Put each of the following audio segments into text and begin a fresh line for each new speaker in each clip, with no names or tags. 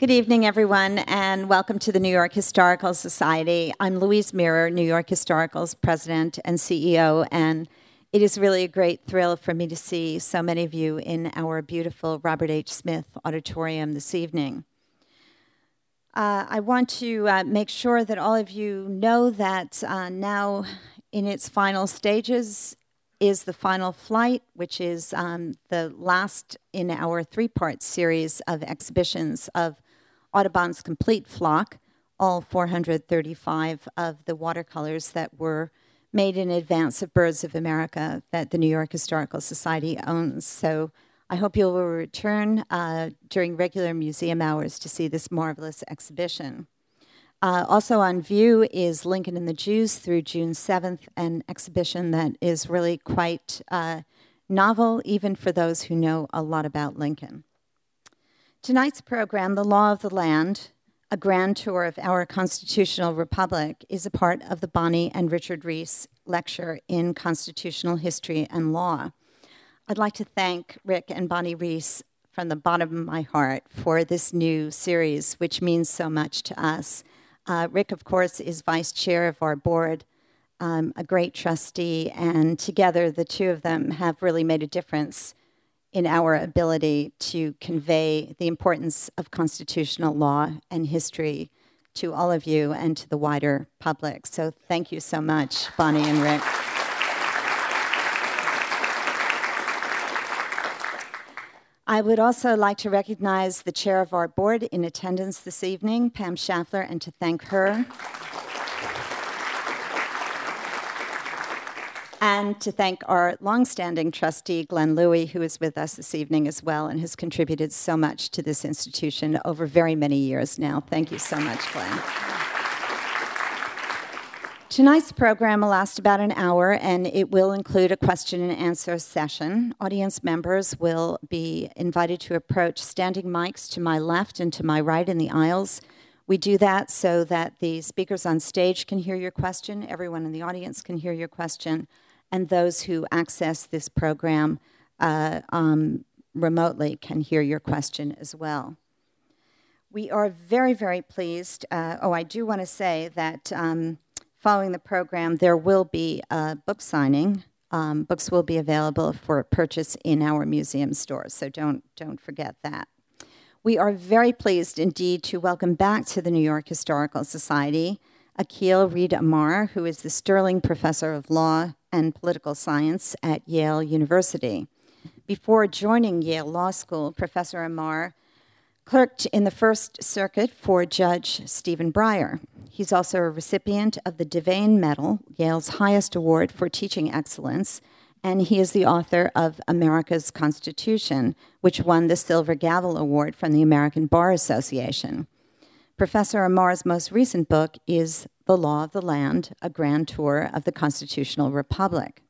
Good evening, everyone, and welcome to the New York Historical Society. I'm Louise Mirrer, New York Historical's president and CEO, and it is really a great thrill for me to see so many of you in our beautiful Robert H. Smith Auditorium this evening. Uh, I want to uh, make sure that all of you know that uh, now, in its final stages, is the final flight, which is um, the last in our three part series of exhibitions of Audubon's complete flock, all 435 of the watercolors that were made in advance of Birds of America that the New York Historical Society owns. So I hope you will return uh, during regular museum hours to see this marvelous exhibition. Uh, also on view is Lincoln and the Jews through June 7th, an exhibition that is really quite uh, novel, even for those who know a lot about Lincoln. Tonight's program, The Law of the Land, a grand tour of our constitutional republic, is a part of the Bonnie and Richard Reiss lecture in constitutional history and law. I'd like to thank Rick and Bonnie Reiss from the bottom of my heart for this new series, which means so much to us. Uh, Rick, of course, is vice chair of our board, um, a great trustee, and together the two of them have really made a difference in our ability to convey the importance of constitutional law and history to all of you and to the wider public. So thank you so much, Bonnie and Rick. I would also like to recognize the chair of our board in attendance this evening, Pam Schafler, and to thank her. And to thank our longstanding trustee, Glenn Louie, who is with us this evening as well and has contributed so much to this institution over very many years now. Thank you so much, Glenn. Tonight's program will last about an hour and it will include a question and answer session. Audience members will be invited to approach standing mics to my left and to my right in the aisles. We do that so that the speakers on stage can hear your question, everyone in the audience can hear your question, and those who access this program uh, um, remotely can hear your question as well. We are very, very pleased. Uh, oh, I do want to say that um, following the program, there will be a book signing. Um, books will be available for purchase in our museum stores, so don't, don't forget that. We are very pleased indeed to welcome back to the New York Historical Society Akhil Reed Amar, who is the Sterling Professor of Law and Political Science at Yale University. Before joining Yale Law School, Professor Amar clerked in the First Circuit for Judge Stephen Breyer. He's also a recipient of the DeVane Medal, Yale's highest award for teaching excellence, and he is the author of America's Constitution, which won the Silver Gavel Award from the American Bar Association. Professor Amar's most recent book is The Law of the Land, a grand tour of the constitutional republic.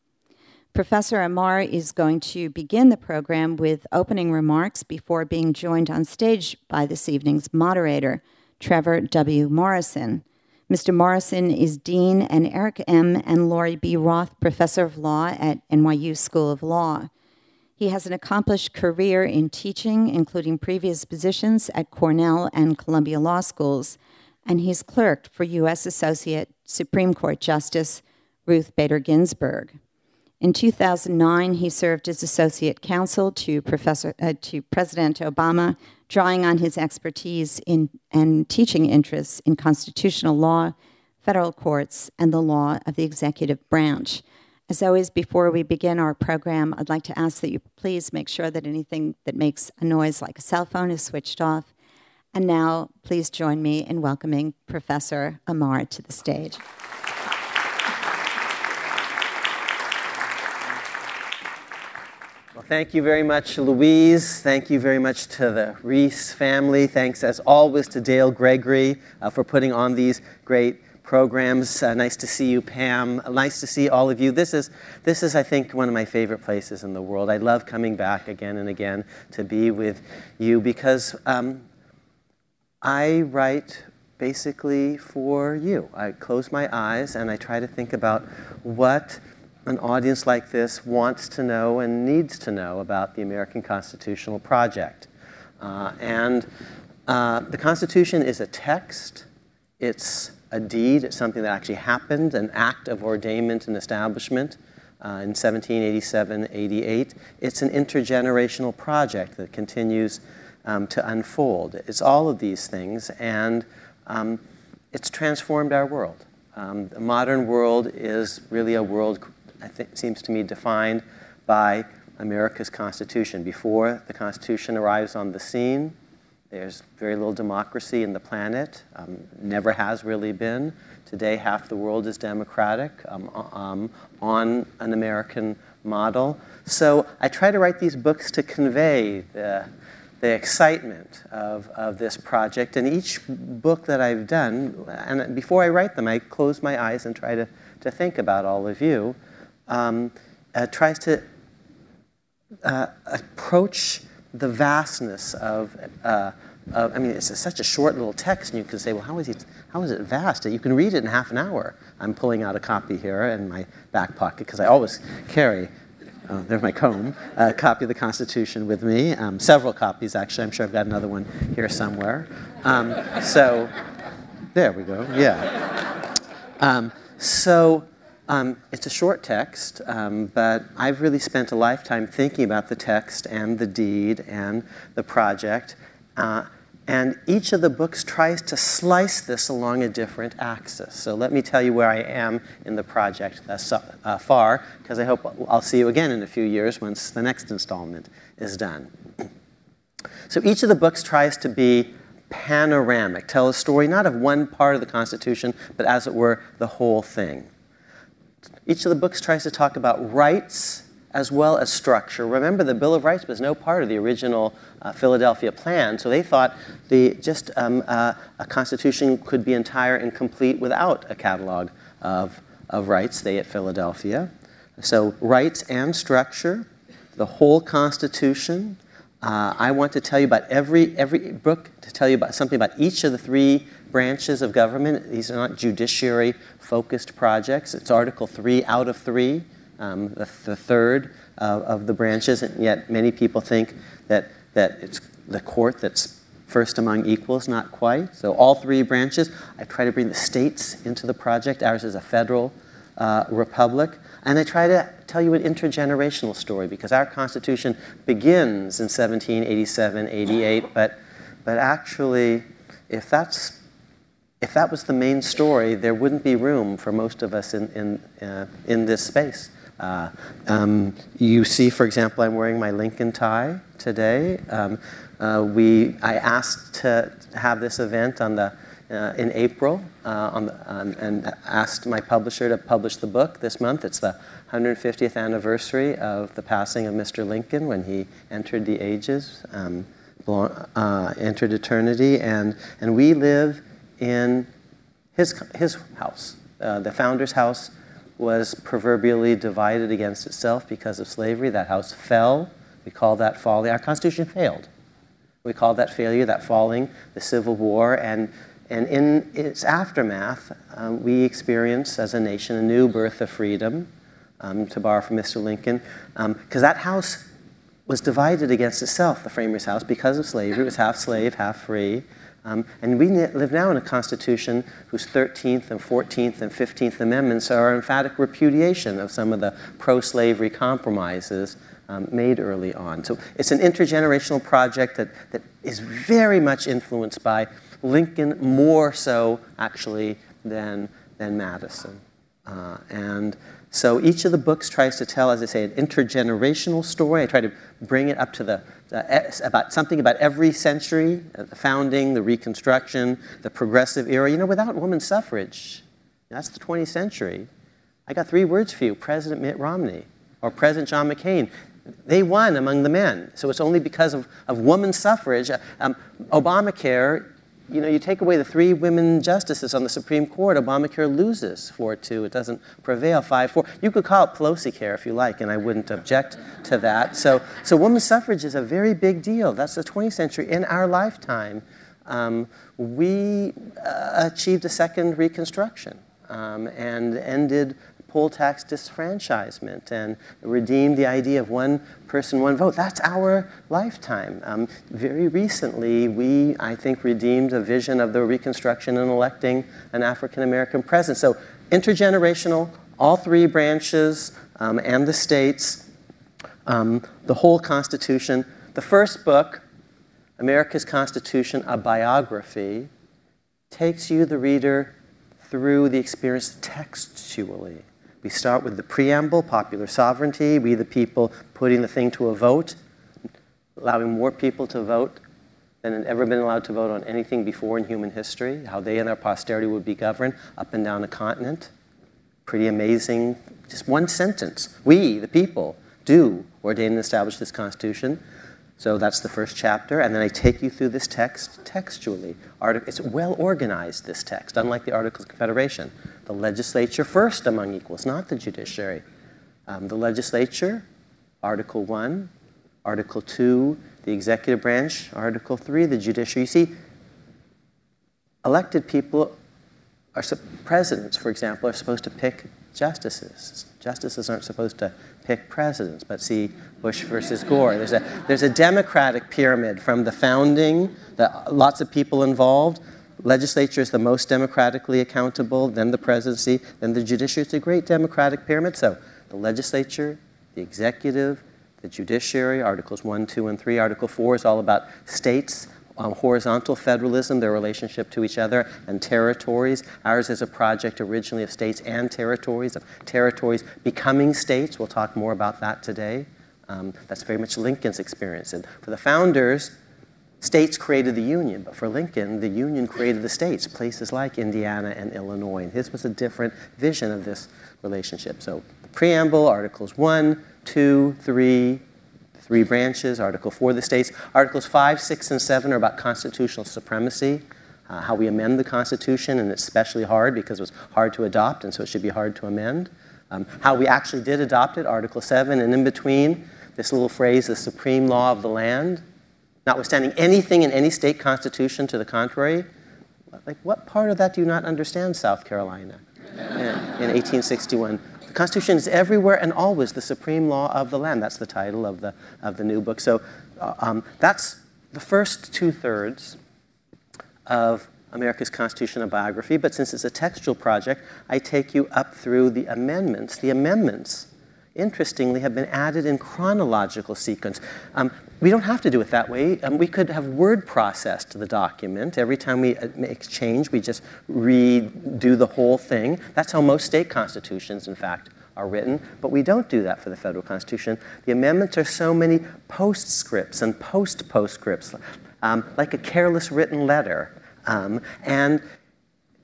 Professor Amar is going to begin the program with opening remarks before being joined on stage by this evening's moderator, Trevor W. Morrison. Mr. Morrison is Dean and Eric M. and Laurie B. Roth Professor of Law at NYU School of Law. He has an accomplished career in teaching, including previous positions at Cornell and Columbia Law Schools, and he's clerked for U.S. Associate Supreme Court Justice Ruth Bader Ginsburg. In 2009, he served as associate counsel to, Professor, uh, to President Obama, drawing on his expertise in, and teaching interests in constitutional law, federal courts, and the law of the executive branch. As always, before we begin our program, I'd like to ask that you please make sure that anything that makes a noise like a cell phone is switched off. And now, please join me in welcoming Professor Amar to the stage.
Well, thank you very much, Louise. Thank you very much to the Reiss family. Thanks, as always, to Dale Gregory uh, for putting on these great programs. Uh, nice to see you, Pam. Nice to see all of you. This is, this is, I think, one of my favorite places in the world. I love coming back again and again to be with you because um, I write basically for you. I close my eyes and I try to think about what an audience like this wants to know and needs to know about the American Constitutional Project. Uh, and Uh, the Constitution is a text, it's a deed, it's something that actually happened, an act of ordainment and establishment uh, in 1787 88. It's an intergenerational project that continues um, to unfold. It's all of these things, and um, it's transformed our world. Um, the modern world is really a world, I think, seems to me, defined by America's Constitution. Before the Constitution arrives on the scene, there's very little democracy in the planet, um, never has really been. Today, half the world is democratic um, um, on an American model. So I try to write these books to convey the, the excitement of, of this project. And each book that I've done, and before I write them, I close my eyes and try to, to think about all of you, um, uh, tries to uh, approach the vastness of, uh, I mean, it's such a short little text, and you can say, well, how is, he, how is it vast? You can read it in half an hour. I'm pulling out a copy here in my back pocket because I always carry, uh, there's my comb, a copy of the Constitution with me. Um, several copies, actually. I'm sure I've got another one here somewhere. Um, so, there we go, yeah. Um, so, um, it's a short text, um, but I've really spent a lifetime thinking about the text and the deed and the project. Uh, and each of the books tries to slice this along a different axis. So let me tell you where I am in the project thus uh, far, because I hope I'll see you again in a few years once the next installment is done. So each of the books tries to be panoramic, tell a story not of one part of the Constitution, but as it were, the whole thing. Each of the books tries to talk about rights as well as structure. Remember, the Bill of Rights was no part of the original uh, Philadelphia Plan, so they thought the, just um, uh, a constitution could be entire and complete without a catalog of, of rights, they at Philadelphia. So, rights and structure, the whole Constitution. Uh, I want to tell you about every, every book, to tell you about something about each of the three branches of government. These are not judiciary focused projects. It's Article 3 out of 3, um, the, the, third uh, of the branches, and yet many people think that, that it's the court that's first among equals, not quite. So, all three branches. I try to bring the states into the project. Ours is a federal uh, republic. And I try to tell you an intergenerational story because our Constitution begins in 1787, 88, but, but actually, if that's if that was the main story, there wouldn't be room for most of us in, in, uh, in this space. Uh, um, you see, for example, I'm wearing my Lincoln tie today. Um, uh, we, I asked to have this event on the, uh, in April uh, on the, and asked my publisher to publish the book this month. It's the 150th anniversary of the passing of Mr. Lincoln when he entered the ages, um, uh, entered eternity. And, and we live in his, his house. Uh, the founder's house was proverbially divided against itself because of slavery. That house fell. We call that folly. Our Constitution failed. We call that failure, that falling, the Civil War. And, and in its aftermath, um, we experience as a nation a new birth of freedom, um, to borrow from Mr. Lincoln, because um, that house was divided against itself, the framers' house, because of slavery. It was half slave, half free. Um, and we live now in a Constitution whose 13th and 14th and 15th Amendments are emphatic repudiation of some of the pro slavery compromises um, made early on. So it's an intergenerational project that, that is very much influenced by Lincoln, more so actually than, than Madison. Uh, and so each of the books tries to tell, as I say, an intergenerational story. I try to bring it up to the about something about every century, uh, the founding, the Reconstruction, the Progressive era. You know, without women's suffrage, that's the 20th century. I got three words for you: President Mitt Romney or President John McCain. They won among the men. So it's only because of, of women's suffrage. Uh, um, Obamacare you know, you take away the three women justices on the Supreme Court, Obamacare loses 4 2. It doesn't prevail 5 4. You could call it Pelosi care if you like, and I wouldn't object to that. So, so women's suffrage is a very big deal. That's the 20th century. In our lifetime, um, we uh, achieved a second Reconstruction um, and ended poll tax disfranchisement and redeemed the idea of one person, one vote. That's our lifetime. Um, very recently, we, I think, redeemed a vision of the Reconstruction and electing an African American president. So, intergenerational, all three branches um, and the states, um, the whole Constitution. The first book, America's Constitution, a biography, takes you, the reader, through the experience textually. We start with the preamble, popular sovereignty, we the people putting the thing to a vote, allowing more people to vote than had ever been allowed to vote on anything before in human history, how they and their posterity would be governed up and down a continent. Pretty amazing. Just one sentence. We, the people, do ordain and establish this Constitution. So that's the first chapter, and then I take you through this text textually. It's well organized, this text, unlike the Articles of Confederation. The legislature first among equals, not the judiciary. Um, the legislature, Article 1, Article 2, the executive branch, Article 3, the judiciary. You see, elected people are, presidents, for example, are supposed to pick justices. Justices aren't supposed to pick presidents, but see Bush versus Gore. There's a, there's a democratic pyramid from the founding, the, lots of people involved. Legislature is the most democratically accountable, then the presidency, then the judiciary. It's a great democratic pyramid. So the legislature, the executive, the judiciary, Articles 1, 2, and 3. Article 4 is all about states um, horizontal federalism, their relationship to each other, and territories. Ours is a project originally of states and territories, of territories becoming states. We'll talk more about that today. Um, that's very much Lincoln's experience. And for the founders, states created the Union, but for Lincoln, the Union created the states, places like Indiana and Illinois. And his was a different vision of this relationship. So, the preamble, Articles 1, 2, 3, three branches. Article 4, the states. Articles 5, 6, and 7 are about constitutional supremacy, uh, how we amend the Constitution, and it's especially hard because it was hard to adopt, and so it should be hard to amend. Um, how we actually did adopt it, Article 7, and in between, this little phrase, the supreme law of the land, notwithstanding anything in any state constitution to the contrary. Like, what part of that do you not understand, South Carolina, in, in 1861? The Constitution is everywhere and always the supreme law of the land. That's the title of the, of the new book. So uh, um, that's the first two thirds of America's Constitutional biography. But since it's a textual project, I take you up through the amendments. The amendments interestingly, have been added in chronological sequence. Um, we don't have to do it that way. Um, we could have word processed the document. Every time we uh, make change, we just redo the whole thing. That's how most state constitutions, in fact, are written. But we don't do that for the federal constitution. The amendments are so many postscripts and post postscripts, um, like a careless written letter. Um, and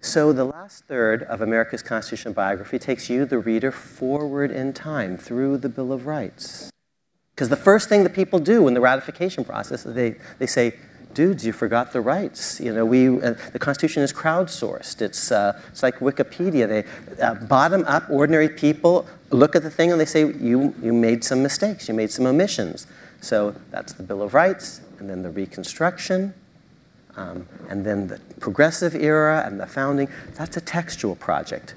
so, the last third of America's constitutional biography takes you, the reader, forward in time through the Bill of Rights. Because the first thing that people do in the ratification process is they, they say, dudes, you forgot the rights. You know, we, uh, the Constitution is crowdsourced. It's, uh, it's like Wikipedia. They uh, bottom up, ordinary people look at the thing and they say, you, you made some mistakes, you made some omissions. So that's the Bill of Rights, and then the Reconstruction, um, and then the progressive era and the founding, that's a textual project.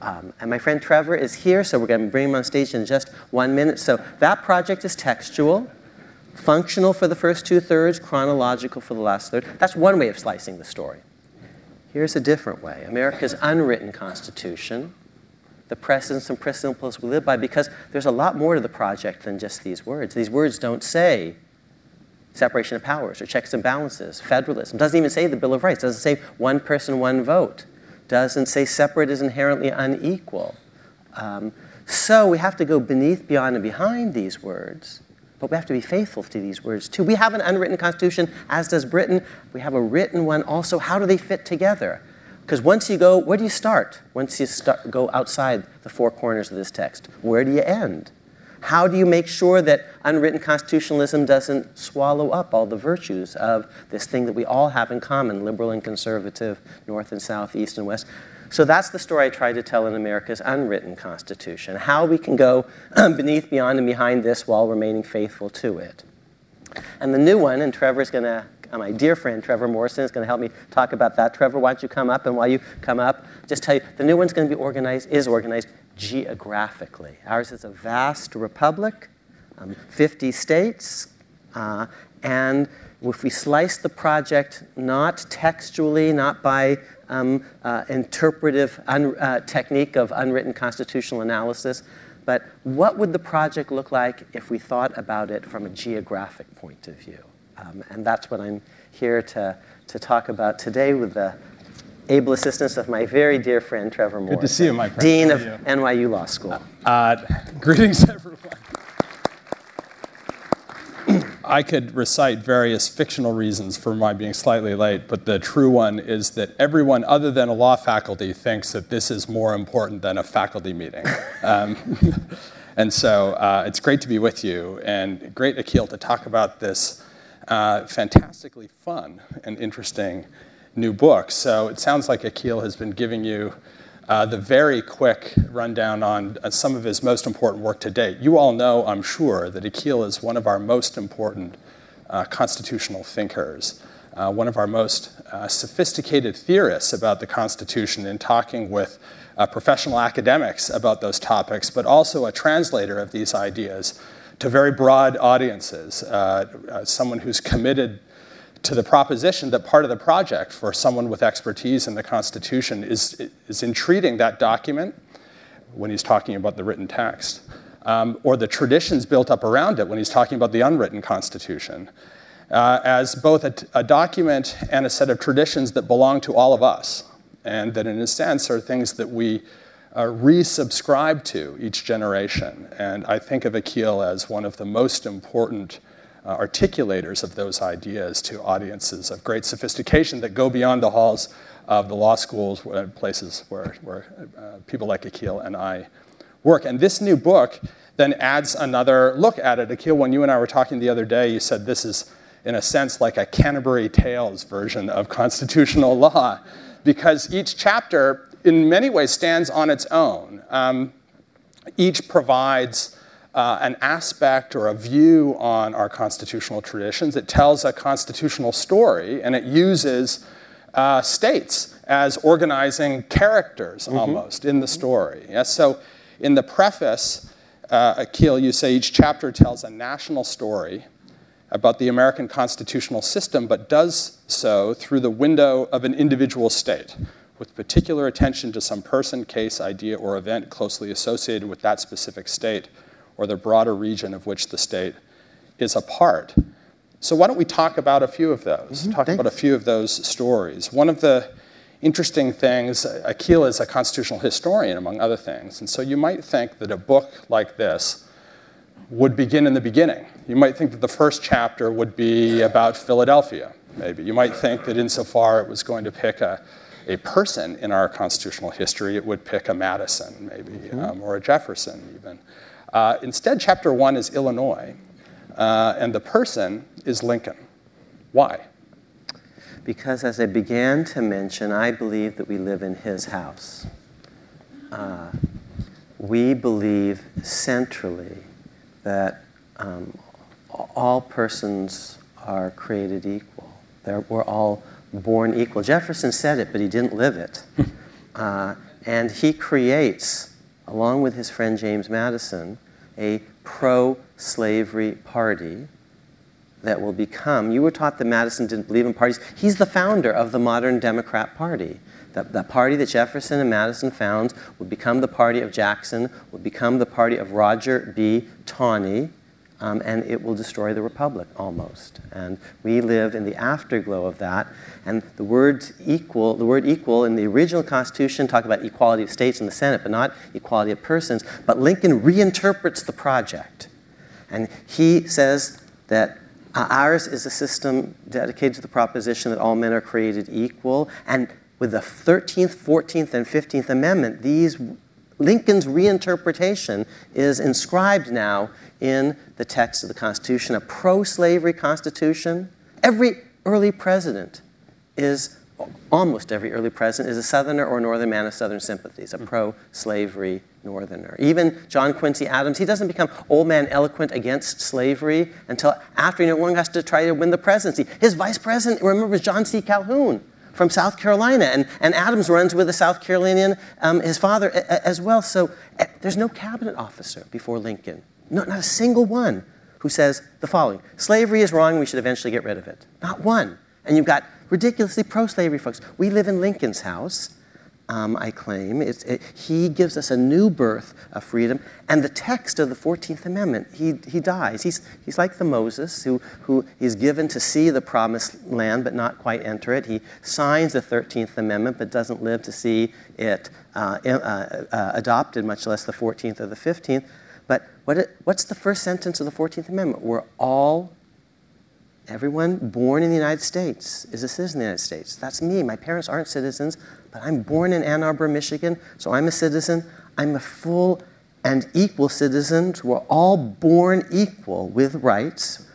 Um, and my friend Trevor is here, so we're going to bring him on stage in just one minute. So that project is textual, functional for the first two thirds, chronological for the last third. That's one way of slicing the story. Here's a different way America's unwritten constitution, the precedents and principles we live by, because there's a lot more to the project than just these words. These words don't say separation of powers or checks and balances, federalism. Doesn't even say the Bill of Rights. Doesn't say one person, one vote. Doesn't say separate is inherently unequal. Um, so we have to go beneath, beyond, and behind these words, but we have to be faithful to these words too. We have an unwritten constitution, as does Britain. We have a written one also. How do they fit together? Because once you go, where do you start? Once you start, go outside the four corners of this text, where do you end? How do you make sure that unwritten constitutionalism doesn't swallow up all the virtues of this thing that we all have in common, liberal and conservative, north and south, east and west? So that's the story I try to tell in America's unwritten constitution how we can go beneath, beyond, and behind this while remaining faithful to it. And the new one, and Trevor's going to uh, my dear friend Trevor Morrison is going to help me talk about that. Trevor, why don't you come up? And while you come up, just tell you the new one's going to be organized, is organized geographically. Ours is a vast republic, um, 50 states, uh, and if we slice the project not textually, not by um, uh, interpretive uh, technique of unwritten constitutional analysis, but what would the project look like if we thought about it from a geographic point of view? Um, and that's what I'm here to, to talk about today with the able assistance of my very dear friend Trevor Morrison.
Good to see you, my friend.
Dean of NYU Law School.
Uh, greetings, everyone. I could recite various fictional reasons for my being slightly late, but the true one is that everyone other than a law faculty thinks that this is more important than a faculty meeting. Um, and so uh, it's great to be with you, and great, Akhil, to talk about this uh, fantastically fun and interesting new book. So it sounds like Akhil has been giving you uh, the very quick rundown on uh, some of his most important work to date. You all know, I'm sure, that Akhil is one of our most important uh, constitutional thinkers, uh, one of our most uh, sophisticated theorists about the Constitution in talking with uh, professional academics about those topics, but also a translator of these ideas to very broad audiences, someone who's committed to the proposition that part of the project for someone with expertise in the Constitution is, is in treating that document when he's talking about the written text, um, or the traditions built up around it when he's talking about the unwritten Constitution, uh, as both a, a document and a set of traditions that belong to all of us, and that in a sense are things that we uh, resubscribe to each generation. And I think of Akhil as one of the most important uh, articulators of those ideas to audiences of great sophistication that go beyond the halls of the law schools, places where, where uh, people like Akhil and I work. And this new book then adds another look at it. Akhil, when you and I were talking the other day, you said this is, in a sense, like a Canterbury Tales version of constitutional law, because each chapter, in many ways, stands on its own. Um, each provides uh, an aspect or a view on our constitutional traditions. It tells a constitutional story, and it uses uh, states as organizing characters mm-hmm. almost in the story. Yes, so in the preface, uh, you say each chapter tells a national story about the American constitutional system, but does so through the window of an individual state, with particular attention to some person, case, idea, or event closely associated with that specific state or the broader region of which the state is a part. So, why don't we talk about a few of those? Mm-hmm. Talk Thanks. about a few of those stories. One of the interesting things, Akhil is a constitutional historian, among other things. And so, you might think that a book like this would begin in the beginning. You might think that the first chapter would be about Philadelphia, maybe. You might think that insofar it was going to pick a, a person in our constitutional history, it would pick a Madison, maybe, mm-hmm. um, or a Jefferson, even. Uh, instead, chapter one is Illinois, uh, and the person is Lincoln. Why?
Because, as I began to mention, I believe that we live in his house. Uh, we believe centrally that um, all persons are created equal. They're, we're all born equal. Jefferson said it, but he didn't live it. Uh, and he creates along with his friend James Madison, a pro slavery party that will become. You were taught that Madison didn't believe in parties. He's the founder of the modern Democrat Party. That, that party that Jefferson and Madison found would become the party of Jackson, would become the party of Roger B. Taney, um, and it will destroy the republic almost. And we live in the afterglow of that. And the word equal, the word equal in the original Constitution talk about equality of states in the Senate, but not equality of persons. But Lincoln reinterprets the project, and he says that ours is a system dedicated to the proposition that all men are created equal, and with the 13th, 14th, and 15th Amendment, these Lincoln's reinterpretation is inscribed now in the text of the Constitution, a pro slavery Constitution. Every early president is, almost every early president, is a Southerner or a Northern man of Southern sympathies, a pro slavery Northerner. Even John Quincy Adams, he doesn't become old man eloquent against slavery until after he no longer has to try to win the presidency. His vice president, remember, was John C. Calhoun from South Carolina. And, and Adams runs with a South Carolinian, um, his father, a, as well. So a, there's no cabinet officer before Lincoln, no, not a single one who says the following Slavery is wrong, we should eventually get rid of it. Not one. And you've got ridiculously pro slavery folks. We live in Lincoln's house um, I claim. It, he gives us a new birth of freedom. And the text of the 14th Amendment, he, he dies. He's, he's like the Moses who, who is given to see the promised land but not quite enter it. He signs the 13th Amendment but doesn't live to see it uh, uh, uh, adopted, much less the 14th or the 15th. But what what's the first sentence of the 14th Amendment? We're all Everyone born in the United States is a citizen of the United States. That's me. My parents aren't citizens, but I'm born in Ann Arbor, Michigan, so I'm a citizen. I'm a full and equal citizen. We're all born equal with rights,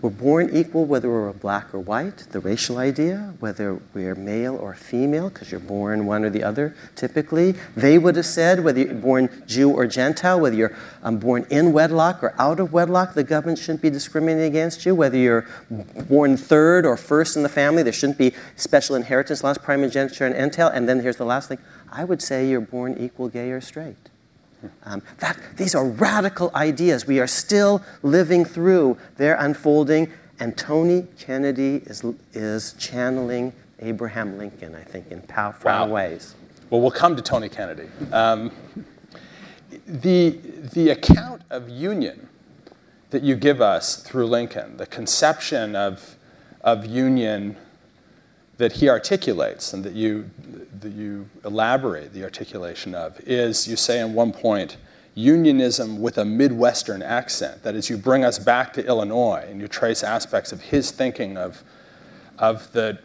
we're born equal whether we're black or white, the racial idea, whether we're male or female, because you're born one or the other typically. They would have said whether you're born Jew or Gentile, whether you're um, born in wedlock or out of wedlock, the government shouldn't be discriminating against you. Whether you're born third or first in the family, there shouldn't be special inheritance laws, primogeniture, and entail. And then here's the last thing I would say you're born equal, gay, or straight. Um, that, these are radical ideas. We are still living through their unfolding, and Tony Kennedy is, is channeling Abraham Lincoln, I think, in powerful wow. ways.
Well, we'll come to Tony Kennedy. Um, the, the account of union that you give us through Lincoln, the conception of, of union that he articulates and that you, that you elaborate the articulation of is, you say in one point, unionism with a Midwestern accent. That is, you bring us back to Illinois and you trace aspects of his thinking of, of, the,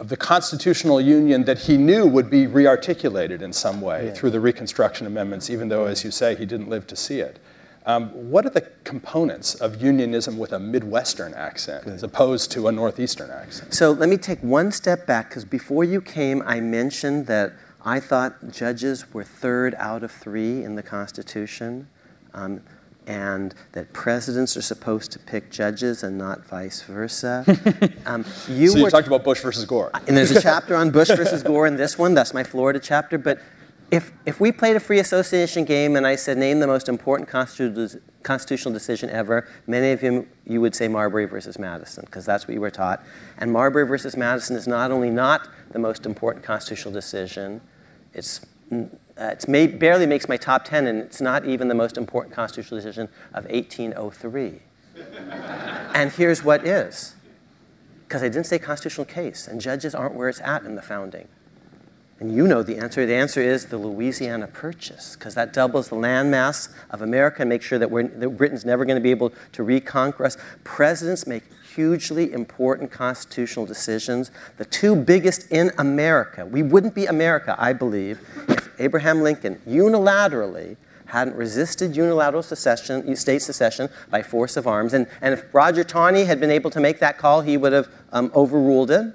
of the constitutional union that he knew would be rearticulated in some way yeah. through the Reconstruction Amendments, even though, as you say, he didn't live to see it. Um, what are the components of unionism with a Midwestern accent Good. as opposed to a Northeastern accent?
So let me take one step back because before you came, I mentioned that I thought judges were third out of three in the Constitution. Um, and that presidents are supposed to pick judges and not vice versa.
Um, you so you were, talked about Bush versus Gore.
And there's a chapter on Bush versus Gore in this one. That's my Florida chapter. But if, if we played a free association game and I said, name the most important constitutional decision ever, many of you, you would say Marbury versus Madison, because that's what you were taught. And Marbury versus Madison is not only not the most important constitutional decision, it's, uh, it's barely makes my top 10, and it's not even the most important constitutional decision of 1803. and here's what is. Because I didn't say constitutional case, and judges aren't where it's at in the founding. And you know the answer. The answer is the Louisiana Purchase, because that doubles the landmass of America and makes sure that, that Britain's never going to be able to reconquer us. Presidents make hugely important constitutional decisions, the two biggest in America. We wouldn't be America, I believe, if Abraham Lincoln unilaterally hadn't resisted unilateral secession, state secession by force of arms. And, and if Roger Taney had been able to make that call, he would have um, overruled it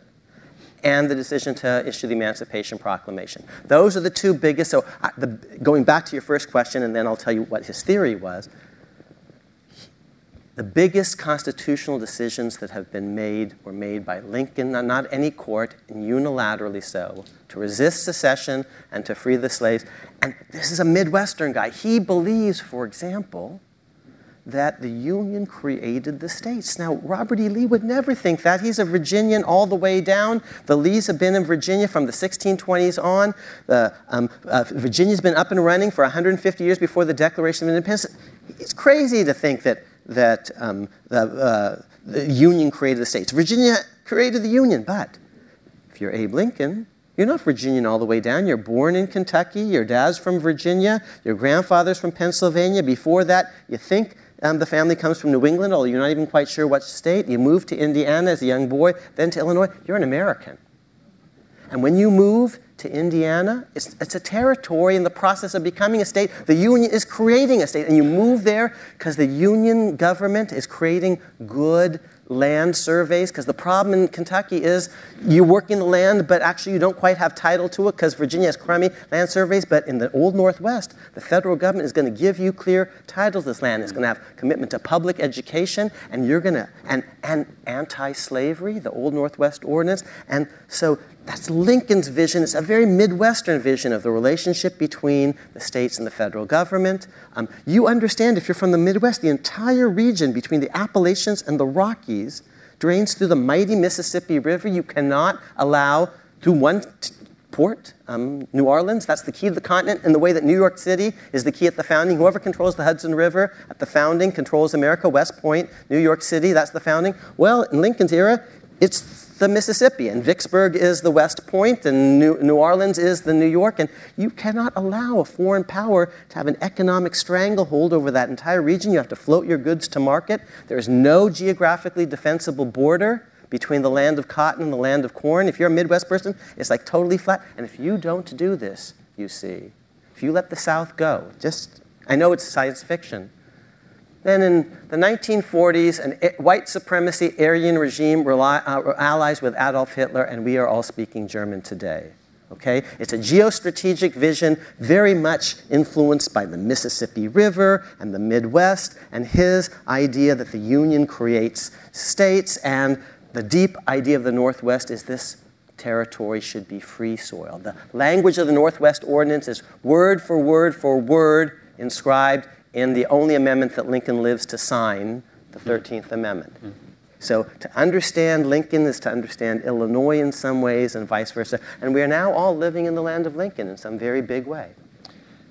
and the decision to issue the Emancipation Proclamation. Those are the two biggest. So, the, going back to your first question, and then I'll tell you what his theory was. The biggest constitutional decisions that have been made were made by Lincoln, not any court, and unilaterally so, to resist secession and to free the slaves. And this is a Midwestern guy. He believes, for example, that the Union created the states. Now, Robert E. Lee would never think that. He's a Virginian all the way down. The Lees have been in Virginia from the 1620s on. um, uh, Virginia's been up and running for 150 years before the Declaration of Independence. It's crazy to think that, that um, the, uh, the Union created the states. Virginia created the Union, but if you're Abe Lincoln, you're not Virginian all the way down. You're born in Kentucky. Your dad's from Virginia. Your grandfather's from Pennsylvania. Before that, you think um, the family comes from New England, although you're not even quite sure what state. You move to Indiana as a young boy, then to Illinois. You're an American. And when you move to Indiana, it's, it's, a territory in the process of becoming a state. The Union is creating a state, and you move there because the Union government is creating good land surveys, because the problem in Kentucky is you're working the land, but actually you don't quite have title to it because Virginia has crummy land surveys. But in the old Northwest, the federal government is going to give you clear title to this land. It's going to have commitment to public education, and you're going to, and, and anti slavery, the old Northwest ordinance. And so that's Lincoln's vision. It's a very Midwestern vision of the relationship between the states and the federal government. Um, you understand, if you're from the Midwest, the entire region between the Appalachians and the Rockies drains through the mighty Mississippi River. You cannot allow through one t- port, um, New Orleans, that's the key to the continent, in the way that New York City is the key at the founding. Whoever controls the Hudson River at the founding controls America. West Point, New York City, that's the founding. Well, in Lincoln's era, it's the Mississippi, and Vicksburg is the West Point, and New, Orleans is the New York. And you cannot allow a foreign power to have an economic stranglehold over that entire region. You have to float your goods to market. There is no geographically defensible border between the land of cotton and the land of corn. If you're a Midwest person, it's like totally flat. And if you don't do this, you see, if you let the South go, just, I know it's science fiction, then in the 1940s, a white supremacy Aryan regime rely, uh, allies with Adolf Hitler, and we are all speaking German today. Okay? It's a geostrategic vision very much influenced by the Mississippi River and the Midwest, and his idea that the Union creates states, and the deep idea of the Northwest is this territory should be free soil. The language of the Northwest Ordinance is word for word for word inscribed in the only amendment that Lincoln lives to sign, the 13th Amendment. Mm-hmm. So to understand Lincoln is to understand Illinois in some ways and vice versa. And we are now all living in the land of Lincoln in some very big way.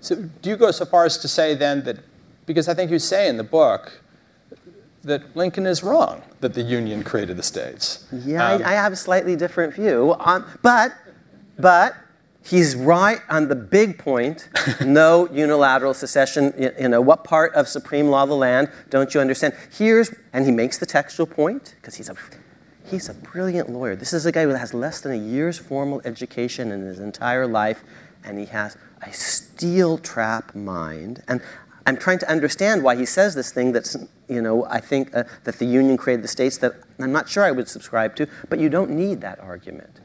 So do you go so far as to say then that, because I think you say in the book, that Lincoln is wrong that the Union created the states.
Yeah, um, I, I, have a slightly different view. Um, but, but He's right on the big point no unilateral secession. You know, what part of supreme law of the land don't you understand? Here's, and he makes the textual point, because he's a, he's a brilliant lawyer. This is a guy who has less than a year's formal education in his entire life, and he has a steel trap mind. And I'm trying to understand why he says this thing that's, you know, I think uh, that the Union created the states that I'm not sure I would subscribe to, but you don't need that argument.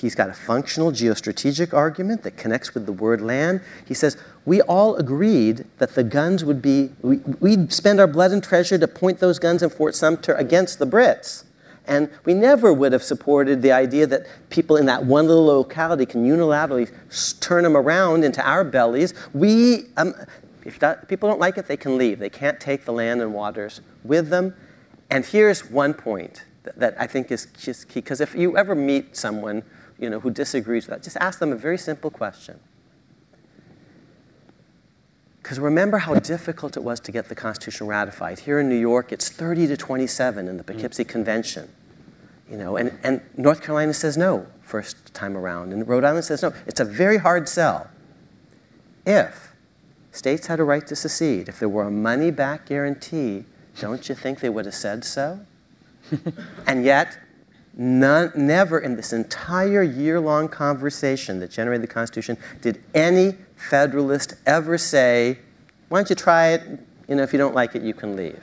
He's got a functional geostrategic argument that connects with the word land. He says, We all agreed that the guns would be, we, would spend our blood and treasure to point those guns in Fort Sumter against the Brits. And we never would have supported the idea that people in that one little locality can unilaterally turn them around into our bellies. We, um, if that, people don't like it, they can leave. They can't take the land and waters with them. And here's one point that, that I think is just key because if you ever meet someone you know, who disagrees with that, just ask them a very simple question. Because remember how difficult it was to get the Constitution ratified. Here in New York, it's 30 to 27 in the Poughkeepsie mm. Convention. You know, and, and North Carolina says no first time around, and Rhode Island says no. It's a very hard sell. If states had a right to secede, if there were a money back guarantee, don't you think they would have said so? and yet, None, never in this entire year long conversation that generated the Constitution did any Federalist ever say, Why don't you try it? You know, if you don't like it, you can leave.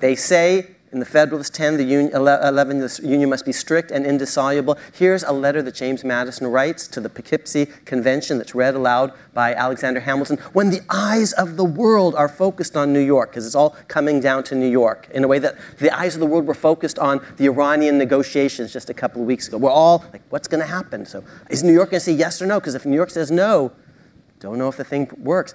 they say in the Federalist 10, the union, 11, the union must be strict and indissoluble. Here's a letter that James Madison writes to the Poughkeepsie Convention that's read aloud by Alexander Hamilton when the eyes of the world are focused on New York, because it's all coming down to New York in a way that the eyes of the world were focused on the Iranian negotiations just a couple of weeks ago. We're all like, what's going to happen? So is New York going to say yes or no? Because if New York says no, don't know if the thing works.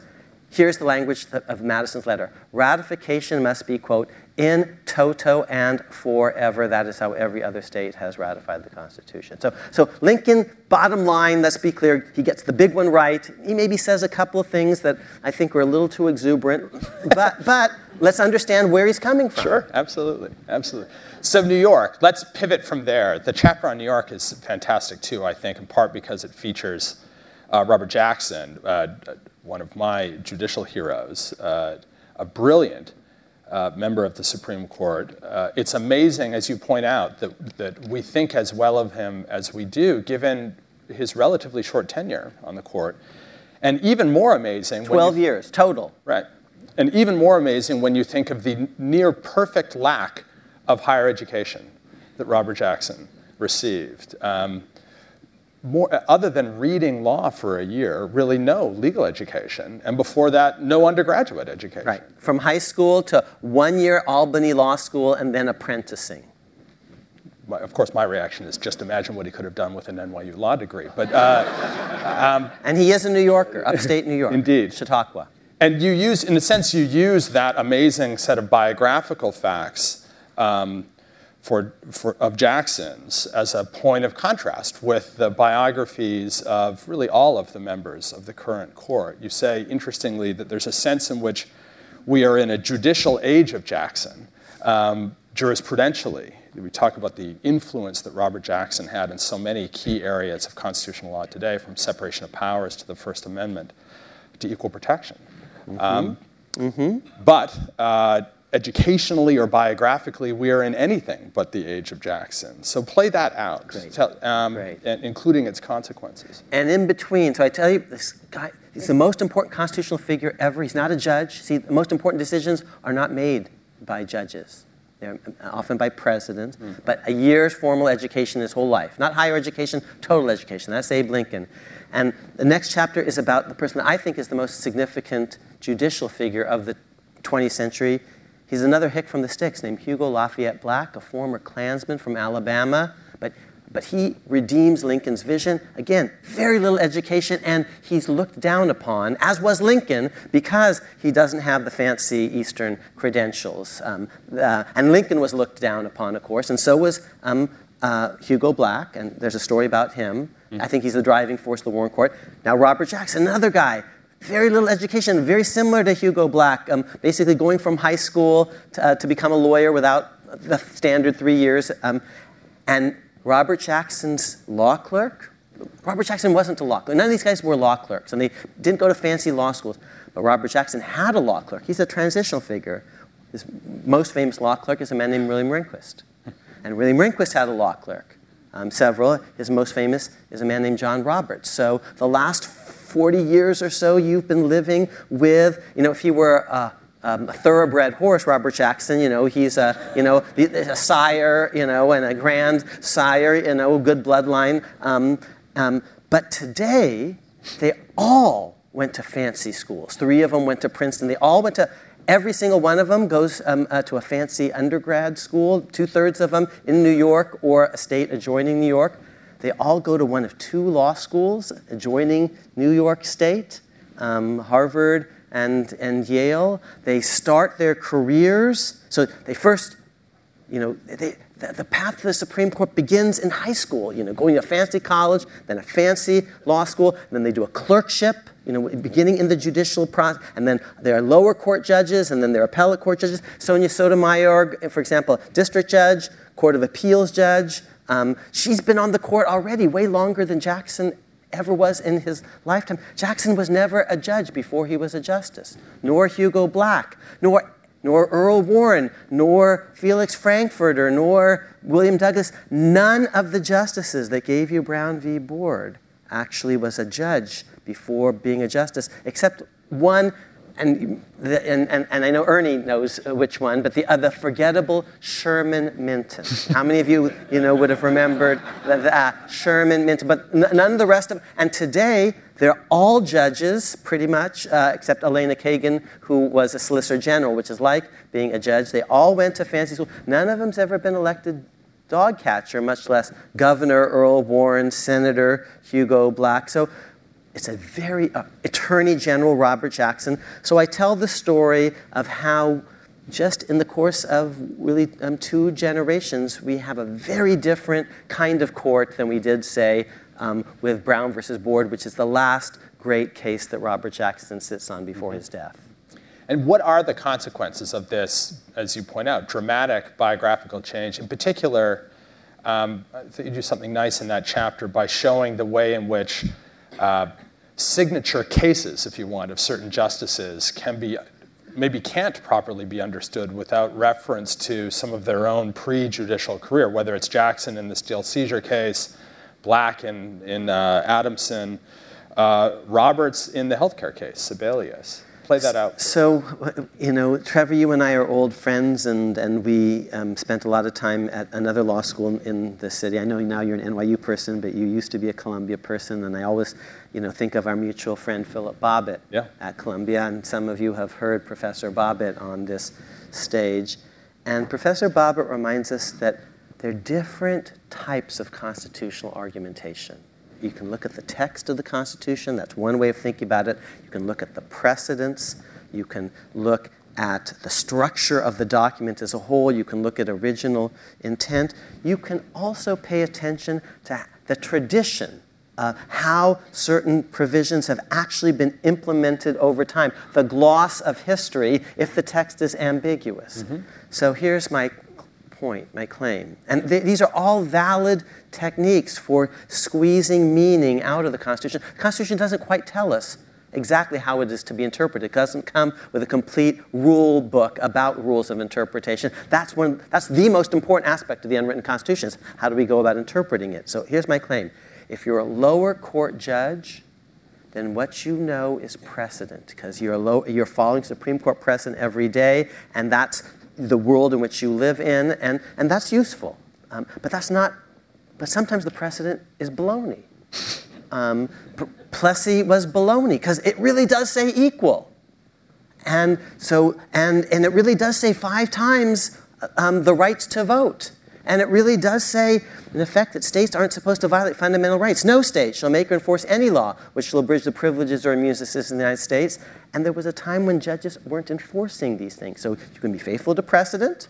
Here's the language of Madison's letter. Ratification must be, quote, in toto and forever. That is how every other state has ratified the Constitution. So, so Lincoln, bottom line, let's be clear, he gets the big one right. He maybe says a couple of things that I think are a little too exuberant, but, but let's understand where he's coming from.
Sure, absolutely, absolutely. So, New York, let's pivot from there. The chapter on New York is fantastic too, I think, in part because it features uh, Robert Jackson, uh, one of my judicial heroes, uh, a brilliant uh, member of the Supreme Court. Uh, it's amazing, as you point out, that, that we think as well of him as we do, given his relatively short tenure on the court. And even more amazing.
12 you, years total.
Right. And even more amazing when you think of the near perfect lack of higher education that Robert Jackson received. Um, more, other than reading law for a year, really no legal education. And before that, no undergraduate education.
Right. From high school to one year Albany Law School and then apprenticing.
Of course, my reaction is just imagine what he could have done with an NYU law degree. But, uh,
um, and he is a New Yorker, upstate New York.
Indeed.
Chautauqua.
And you use, in a sense, you use that amazing set of biographical facts um, for, for, of Jackson's as a point of contrast with the biographies of really all of the members of the current court. You say, interestingly, that there's a sense in which we are in a judicial age of Jackson, um, jurisprudentially. We talk about the influence that Robert Jackson had in so many key areas of constitutional law today, from separation of powers to the First Amendment to equal protection. Mm-hmm. Um, mm-hmm. But uh, educationally or biographically, we are in anything but the age of Jackson. So play that out,
Tell, um,
including its consequences.
And in between, so I tell you, this guy, he's the most important constitutional figure ever. He's not a judge. See, the most important decisions are not made by judges. They're often by presidents, mm. but a year's formal education his whole life. Not higher education, total education. That's Abe Lincoln. And the next chapter is about the person that I think is the most significant judicial figure of the 20th century. He's another hick from the sticks named Hugo Lafayette Black, a former Klansman from Alabama. But, but he redeems Lincoln's vision. Again, very little education, and he's looked down upon, as was Lincoln, because he doesn't have the fancy Eastern credentials. Um, uh, and Lincoln was looked down upon, of course, and so was um, uh, Hugo Black, and there's a story about him. Mm-hmm. I think he's the driving force of the Warren Court. Now, Robert Jackson, another guy very little education, very similar to Hugo Black, um, basically going from high school to, uh, to, become a lawyer without the standard three years. Um, and Robert Jackson's law clerk, Robert Jackson wasn't a law clerk. None of these guys were law clerks, and they didn't go to fancy law schools. But Robert Jackson had a law clerk. He's a transitional figure. His most famous law clerk is a man named William Rehnquist. And William Rehnquist had a law clerk. Um, several. His most famous is a man named John Roberts. So the last 40 years or so you've been living with, you know, if you were a, um, a thoroughbred horse, Robert Jackson, you know, he's a, you know, a sire, you know, and a grand sire, you know, good bloodline. Um, um, but today, they all went to fancy schools. Three of them went to Princeton. They all went to Every single one of them goes um, uh, to a fancy undergrad school, two thirds of them in New York or a state adjoining New York. They all go to one of two law schools adjoining New York State, um, Harvard and, and Yale. They start their careers. So they first, you know, they, the, path to the Supreme Court begins in high school, you know, going to a fancy college, then a fancy law school, and then they do a clerkship, you know, beginning in the judicial process, and then there are lower court judges, and then there are appellate court judges. Sonia Sotomayor, for example, district judge, court of appeals judge, um, she's been on the court already way longer than Jackson ever was in his lifetime. Jackson was never a judge before he was a justice, nor Hugo Black, nor, nor Earl Warren, nor Felix Frankfurter, nor William Douglas. None of the justices that gave you Brown v. Board actually was a judge before being a justice, except one and, the, and, and, and, I know Ernie knows which one, but the, uh, the forgettable Sherman Minton. How many of you, you know, would have remembered the, the uh, Sherman Minton? But n- none of the rest of them. And today, they're all judges, pretty much, uh, except Elena Kagan, who was a Solicitor General, which is like being a judge. They all went to fancy school. None of them's ever been elected dog catcher, much less Governor Earl Warren, Senator Hugo Black. So it's a very uh, Attorney General Robert Jackson. So I tell the story of how just in the course of really um, two generations, we have a very different kind of court than we did, say, um, with Brown versus Board, which is the last great case that Robert Jackson sits on before mm-hmm. his death.
And what are the consequences of this, as you point out, dramatic biographical change? In particular, um, you do something nice in that chapter by showing the way in which uh, signature cases, if you want, of certain justices can be maybe can't properly be understood without reference to some of their own pre-judicial career, whether it's Jackson in the Steel seizure case, Black in, in uh, Adamson, uh, Roberts in the healthcare case, Sebelius. Play that out.
So, you know, Trevor, you and I are old friends, and, and we um, spent a lot of time at another law school in the city. I know now you're an NYU person, but you used to be a Columbia person, and I always, you know, think of our mutual friend Philip Bobbitt
yeah.
at Columbia, and some of you have heard Professor Bobbitt on this stage. And Professor Bobbitt reminds us that there are different types of constitutional argumentation. You can look at the text of the Constitution, that's one way of thinking about it. You can look at the precedents. You can look at the structure of the document as a whole. You can look at original intent. You can also pay attention to the tradition, uh, how certain provisions have actually been implemented over time, the gloss of history if the text is ambiguous. Mm-hmm. So here's my point, my claim. And th- these are all valid techniques for squeezing meaning out of the Constitution. The Constitution doesn't quite tell us exactly how it is to be interpreted. It doesn't come with a complete rule book about rules of interpretation. That's, one, that's the most important aspect of the unwritten Constitution is how do we go about interpreting it? So here's my claim. If you're a lower court judge, then what you know is precedent because you're, you're following Supreme Court precedent every day, and that's the world in which you live in, and, and that's useful. Um, but that's not, but sometimes the precedent is baloney. Um, Plessy was baloney because it really does say equal. And so, and, and it really does say five times um, the rights to vote. And it really does say, in effect, that states aren't supposed to violate fundamental rights. No state shall make or enforce any law which shall abridge the privileges or immunities of citizens of the United States. And there was a time when judges weren't enforcing these things. So you can be faithful to precedent,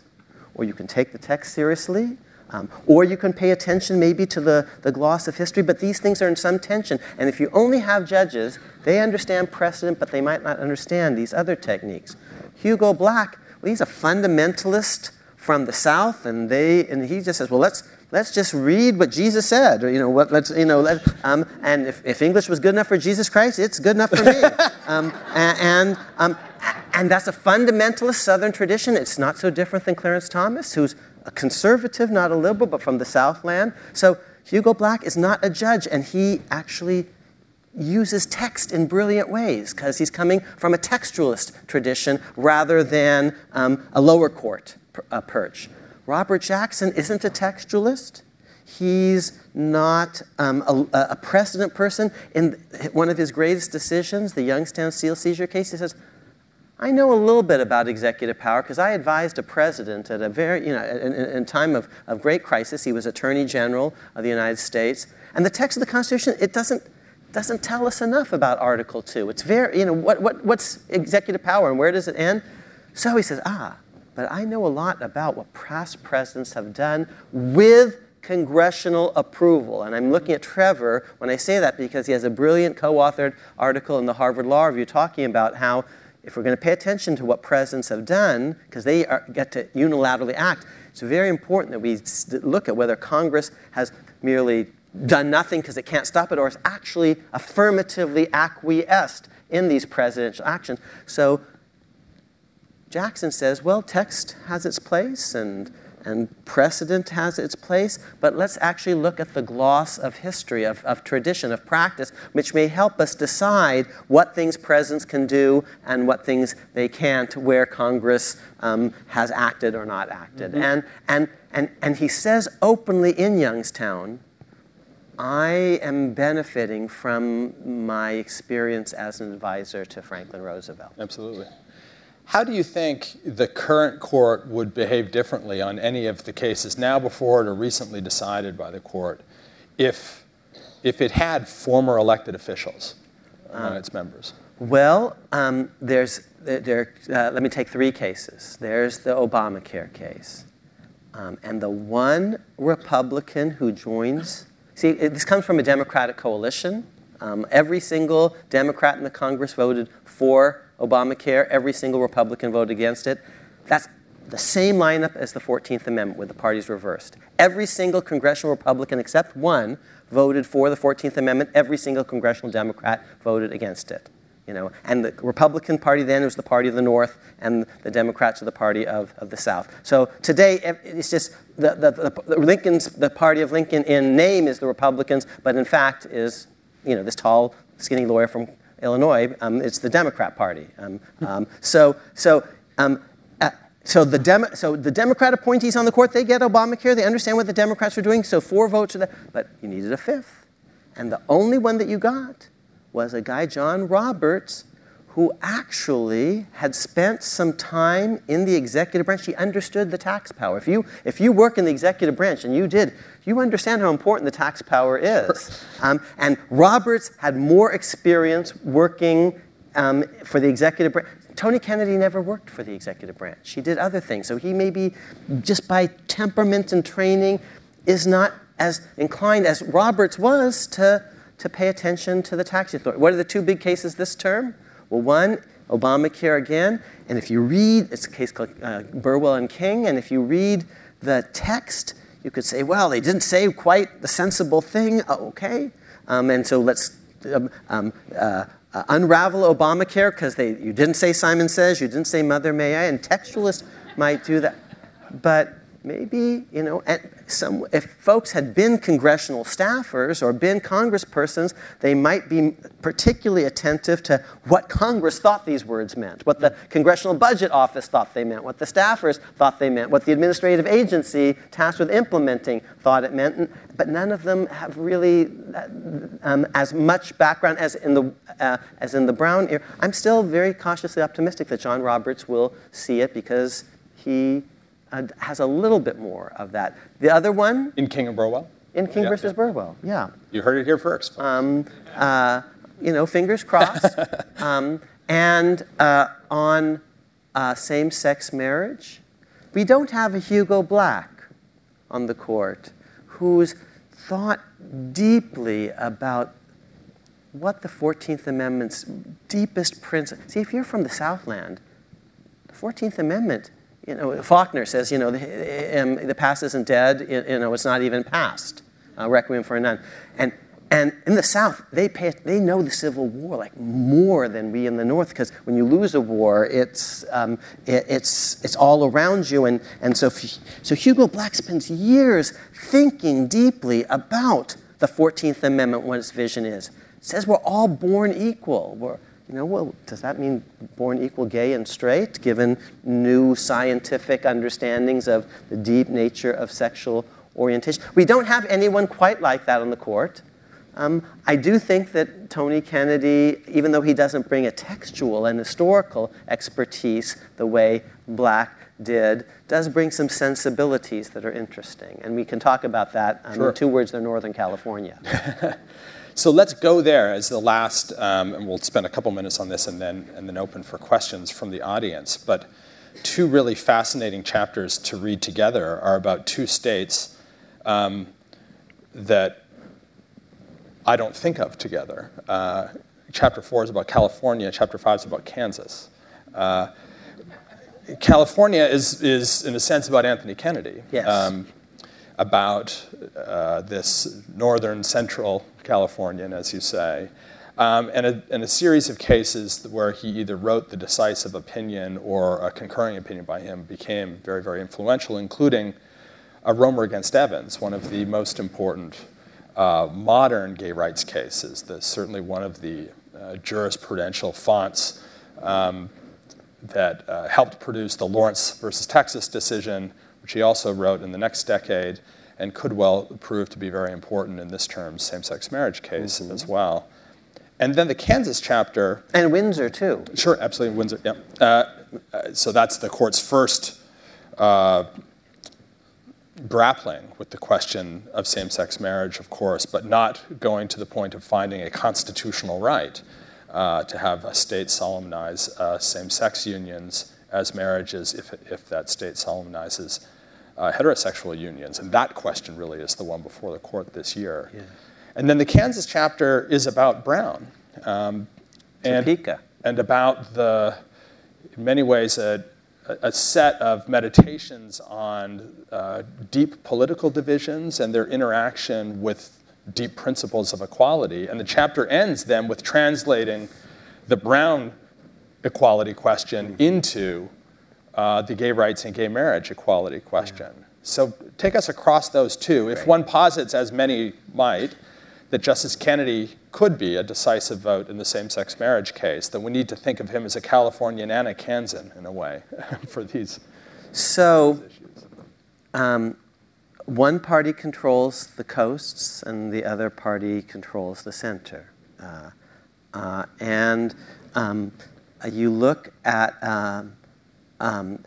or you can take the text seriously, um, or you can pay attention maybe to the, the gloss of history, but these things are in some tension. And if you only have judges, they understand precedent, but they might not understand these other techniques. Hugo Black, well, he's a fundamentalist from the South, and they and he just says, well, let's let's just read what Jesus said, or you know, what let's you know, let, um, and if, if English was good enough for Jesus Christ, it's good enough for me. um, and and, um, and that's a fundamentalist Southern tradition. It's not so different than Clarence Thomas, who's a conservative, not a liberal, but from the Southland. So Hugo Black is not a judge, and he actually uses text in brilliant ways because he's coming from a textualist tradition rather than um, a lower court uh, perch. Robert Jackson isn't a textualist. He's not um, a, a, precedent person. In one of his greatest decisions, the Youngstown Steel seizure case, he says, I know a little bit about executive power because I advised a president at a very, you know, in, in time of, of great crisis. He was Attorney General of the United States. And the text of the Constitution, it doesn't, doesn't tell us enough about Article 2. It's very, you know, what, what, what's executive power and where does it end? So he says, ah, but I know a lot about what past presidents have done with congressional approval. And I'm looking at Trevor when I say that because he has a brilliant co authored article in the Harvard Law Review talking about how if we're going to pay attention to what presidents have done, because they are, get to unilaterally act, it's very important that we look at whether Congress has merely done nothing because it can't stop it or has actually affirmatively acquiesced in these presidential actions. So Jackson says, well, text has its place and, and precedent has its place, but let's actually look at the gloss of history, of, of tradition, of practice, which may help us decide what things presidents can do and what things they can't, where Congress um, has acted or not acted. Mm-hmm. And, and, and, and he says openly in Youngstown, I am benefiting from my experience as an advisor to Franklin Roosevelt.
Absolutely. How do you think the current court would behave differently on any of the cases now before it or recently decided by the court if, if it had former elected officials among uh, its members?
Well, um, there's, there, uh, let me take three cases. There's the Obamacare case. Um, and the one Republican who joins, see, it, this comes from a Democratic coalition. Um, every single Democrat in the Congress voted for Obamacare, every single Republican voted against it. That's the same lineup as the 14th Amendment, with the parties reversed. Every single congressional Republican, except one, voted for the 14th Amendment. Every single congressional Democrat voted against it. You know, and the Republican Party then was the party of the North, and the Democrats are the party of, of the South. So today, it's just the, the, the, the Lincoln's the party of Lincoln in name is the Republicans, but in fact is you know this tall, skinny lawyer from Illinois, um, it's the Democrat Party. Um, um, so, so, uh, so, the Demo- so the Democrat appointees on the court, they get Obamacare. They understand what the Democrats are doing. So four votes are there. But you needed a fifth. And the only one that you got was a guy, John Roberts, who actually had spent some time in the executive branch. He understood the tax power. If you, if you work in the executive branch, and you did, you understand how important the tax power is. Um, and Roberts had more experience working um, for the executive branch. Tony Kennedy never worked for the executive branch. He did other things. So he maybe, just by temperament and training, is not as inclined as Roberts was to, to pay attention to the tax authority. What are the two big cases this term? Well, one, Obamacare again, and if you read, it's a case called uh, Burwell and King, and if you read the text, you could say, well, they didn't say quite the sensible thing. Oh, okay. Um, and so let's um, um, uh, unravel Obamacare because you didn't say Simon Says, you didn't say Mother May I, and textualists might do that. But maybe, you know, some, if folks had been congressional staffers or been congresspersons, they might be particularly attentive to what Congress thought these words meant, what the Congressional Budget Office thought they meant, what the staffers thought they meant, what the administrative agency tasked with implementing thought it meant. But none of them have really uh, um, as much background as in the uh, as in the Brown era. I'm still very cautiously optimistic that John Roberts will see it because he uh, has a little bit more of that. The other one
in King and Burwell.
In King yeah, versus yeah. Burwell, yeah.
You heard it here first. Um,
uh, you know, fingers crossed. um, and uh, on uh, same-sex marriage, we don't have a Hugo Black on the court who's thought deeply about what the 14th Amendment's deepest principle. See, if you're from the Southland, the 14th Amendment you know, Faulkner says, you know, the, um, the past isn't dead, you know, it's not even past. Uh, Requiem for a Nun. And, and in the South, they, pay, they know the Civil War like more than we in the North, because when you lose a war, it's, um, it, it's, it's all around you. And, and so, so Hugo Black spends years thinking deeply about the 14th Amendment, what its vision is. It says we're all born equal. We're, you know, well, does that mean born equal gay and straight, given new scientific understandings of the deep nature of sexual orientation? We don't have anyone quite like that on the court. Um, I do think that Tony Kennedy, even though he doesn't bring a textual and historical expertise the way Black did, does bring some sensibilities that are interesting. And we can talk about that. Um, sure. two words, they're Northern California.
So let's go there as the last, um, and we'll spend a couple minutes on this and then, and then open for questions from the audience. But two really fascinating chapters to read together are about two states um, that I don't think of together. Uh, chapter four is about California, chapter five is about Kansas. Uh, California is, is, in a sense, about Anthony Kennedy.
Yes. Um,
about uh, this northern central Californian, as you say, um, and, a, and, a, series of cases where he either wrote the decisive opinion or a concurring opinion by him became very, very influential, including a Romer against Evans, one of the most important uh, modern gay rights cases. Certainly one of the uh, jurisprudential fonts um, that uh, helped produce the Lawrence versus Texas decision, which he also wrote in the next decade and could well prove to be very important in this term's same sex marriage case mm-hmm. as well. And then the Kansas chapter.
And Windsor, too.
Sure, absolutely, Windsor, yeah. Uh, so that's the court's first uh, grappling with the question of same sex marriage, of course, but not going to the point of finding a constitutional right uh, to have a state solemnize uh, same sex unions as marriages if, if that state solemnizes uh, heterosexual unions. And that question really is the one before the court this year. Yeah. And then the Kansas chapter is about Brown. Um,
and,
and about the, in many ways, a, a set of meditations on uh, deep political divisions and their interaction with deep principles of equality. And the chapter ends then with translating the Brown equality question into uh, the gay rights and gay marriage equality question. So take us across those two. If one posits, as many might, that Justice Kennedy could be a decisive vote in the same sex marriage case, then we need to think of him as a Californian and a Kansan in a way for these.
So, um, one party controls the coasts and the other party controls the center. Uh, uh, and um, you look at um, um,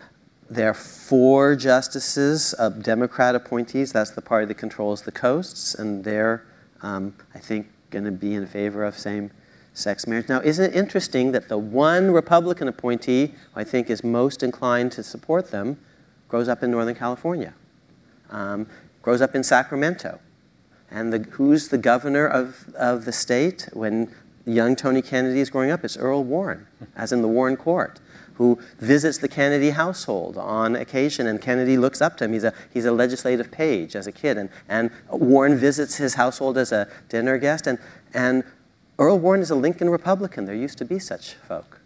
there are four justices, uh, Democrat appointees. That's the party that controls the coasts, and they're, um, I think, going to be in favor of same-sex marriage. Now, isn't it interesting that the one Republican appointee, who I think is most inclined to support them, grows up in Northern California, um, grows up in Sacramento, and the, who's the governor of, of the state when young Tony Kennedy is growing up? It's Earl Warren, as in the Warren Court who visits the Kennedy household on occasion, and Kennedy looks up to him. He's a, he's a legislative page as a kid, and, and Warren visits his household as a dinner guest, and, and Earl Warren is a Lincoln Republican. There used to be such folk.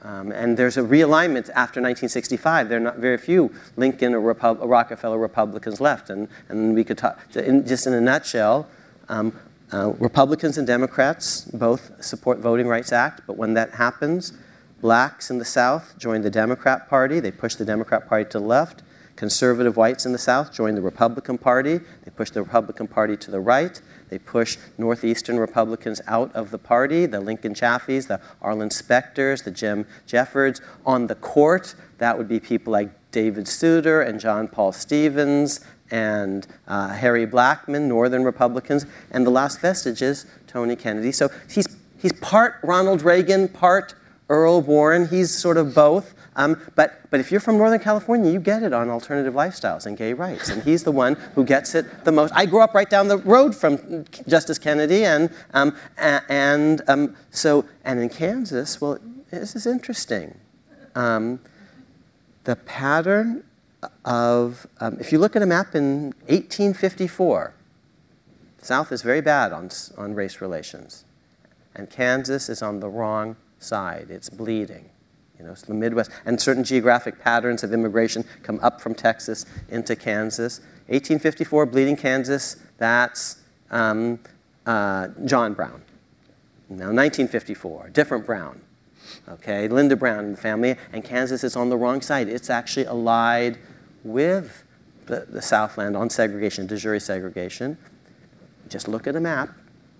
Um, and there's a realignment after 1965. There are not very few Lincoln or Repu- Rockefeller Republicans left. And, and we could talk, in, just in a nutshell, um, uh, Republicans and Democrats both support Voting Rights Act, but when that happens, Blacks in the South joined the Democrat Party. They pushed the Democrat Party to the left. Conservative whites in the South joined the Republican Party. They pushed the Republican Party to the right. They pushed Northeastern Republicans out of the party, the Lincoln Chaffees, the Arlen Specters, the Jim Jeffords. On the court, that would be people like David Souter and John Paul Stevens and uh, Harry Blackmun, Northern Republicans. And the last vestige is Tony Kennedy. So he's, he's part Ronald Reagan, part Earl Warren, he's sort of both. Um, but, but if you're from Northern California, you get it on alternative lifestyles and gay rights. And he's the one who gets it the most. I grew up right down the road from Justice Kennedy. And, um, and um, so, and in Kansas, well, this is interesting. Um, the pattern of, um, if you look at a map in 1854, South is very bad on, on race relations. And Kansas is on the wrong side. It's bleeding. You know, it's the Midwest. And certain geographic patterns of immigration come up from Texas into Kansas. 1854, bleeding Kansas, that's um, uh, John Brown. Now, 1954, different Brown. Okay, Linda Brown and the family, and Kansas is on the wrong side. It's actually allied with the, the Southland on segregation, de jure segregation. Just look at a map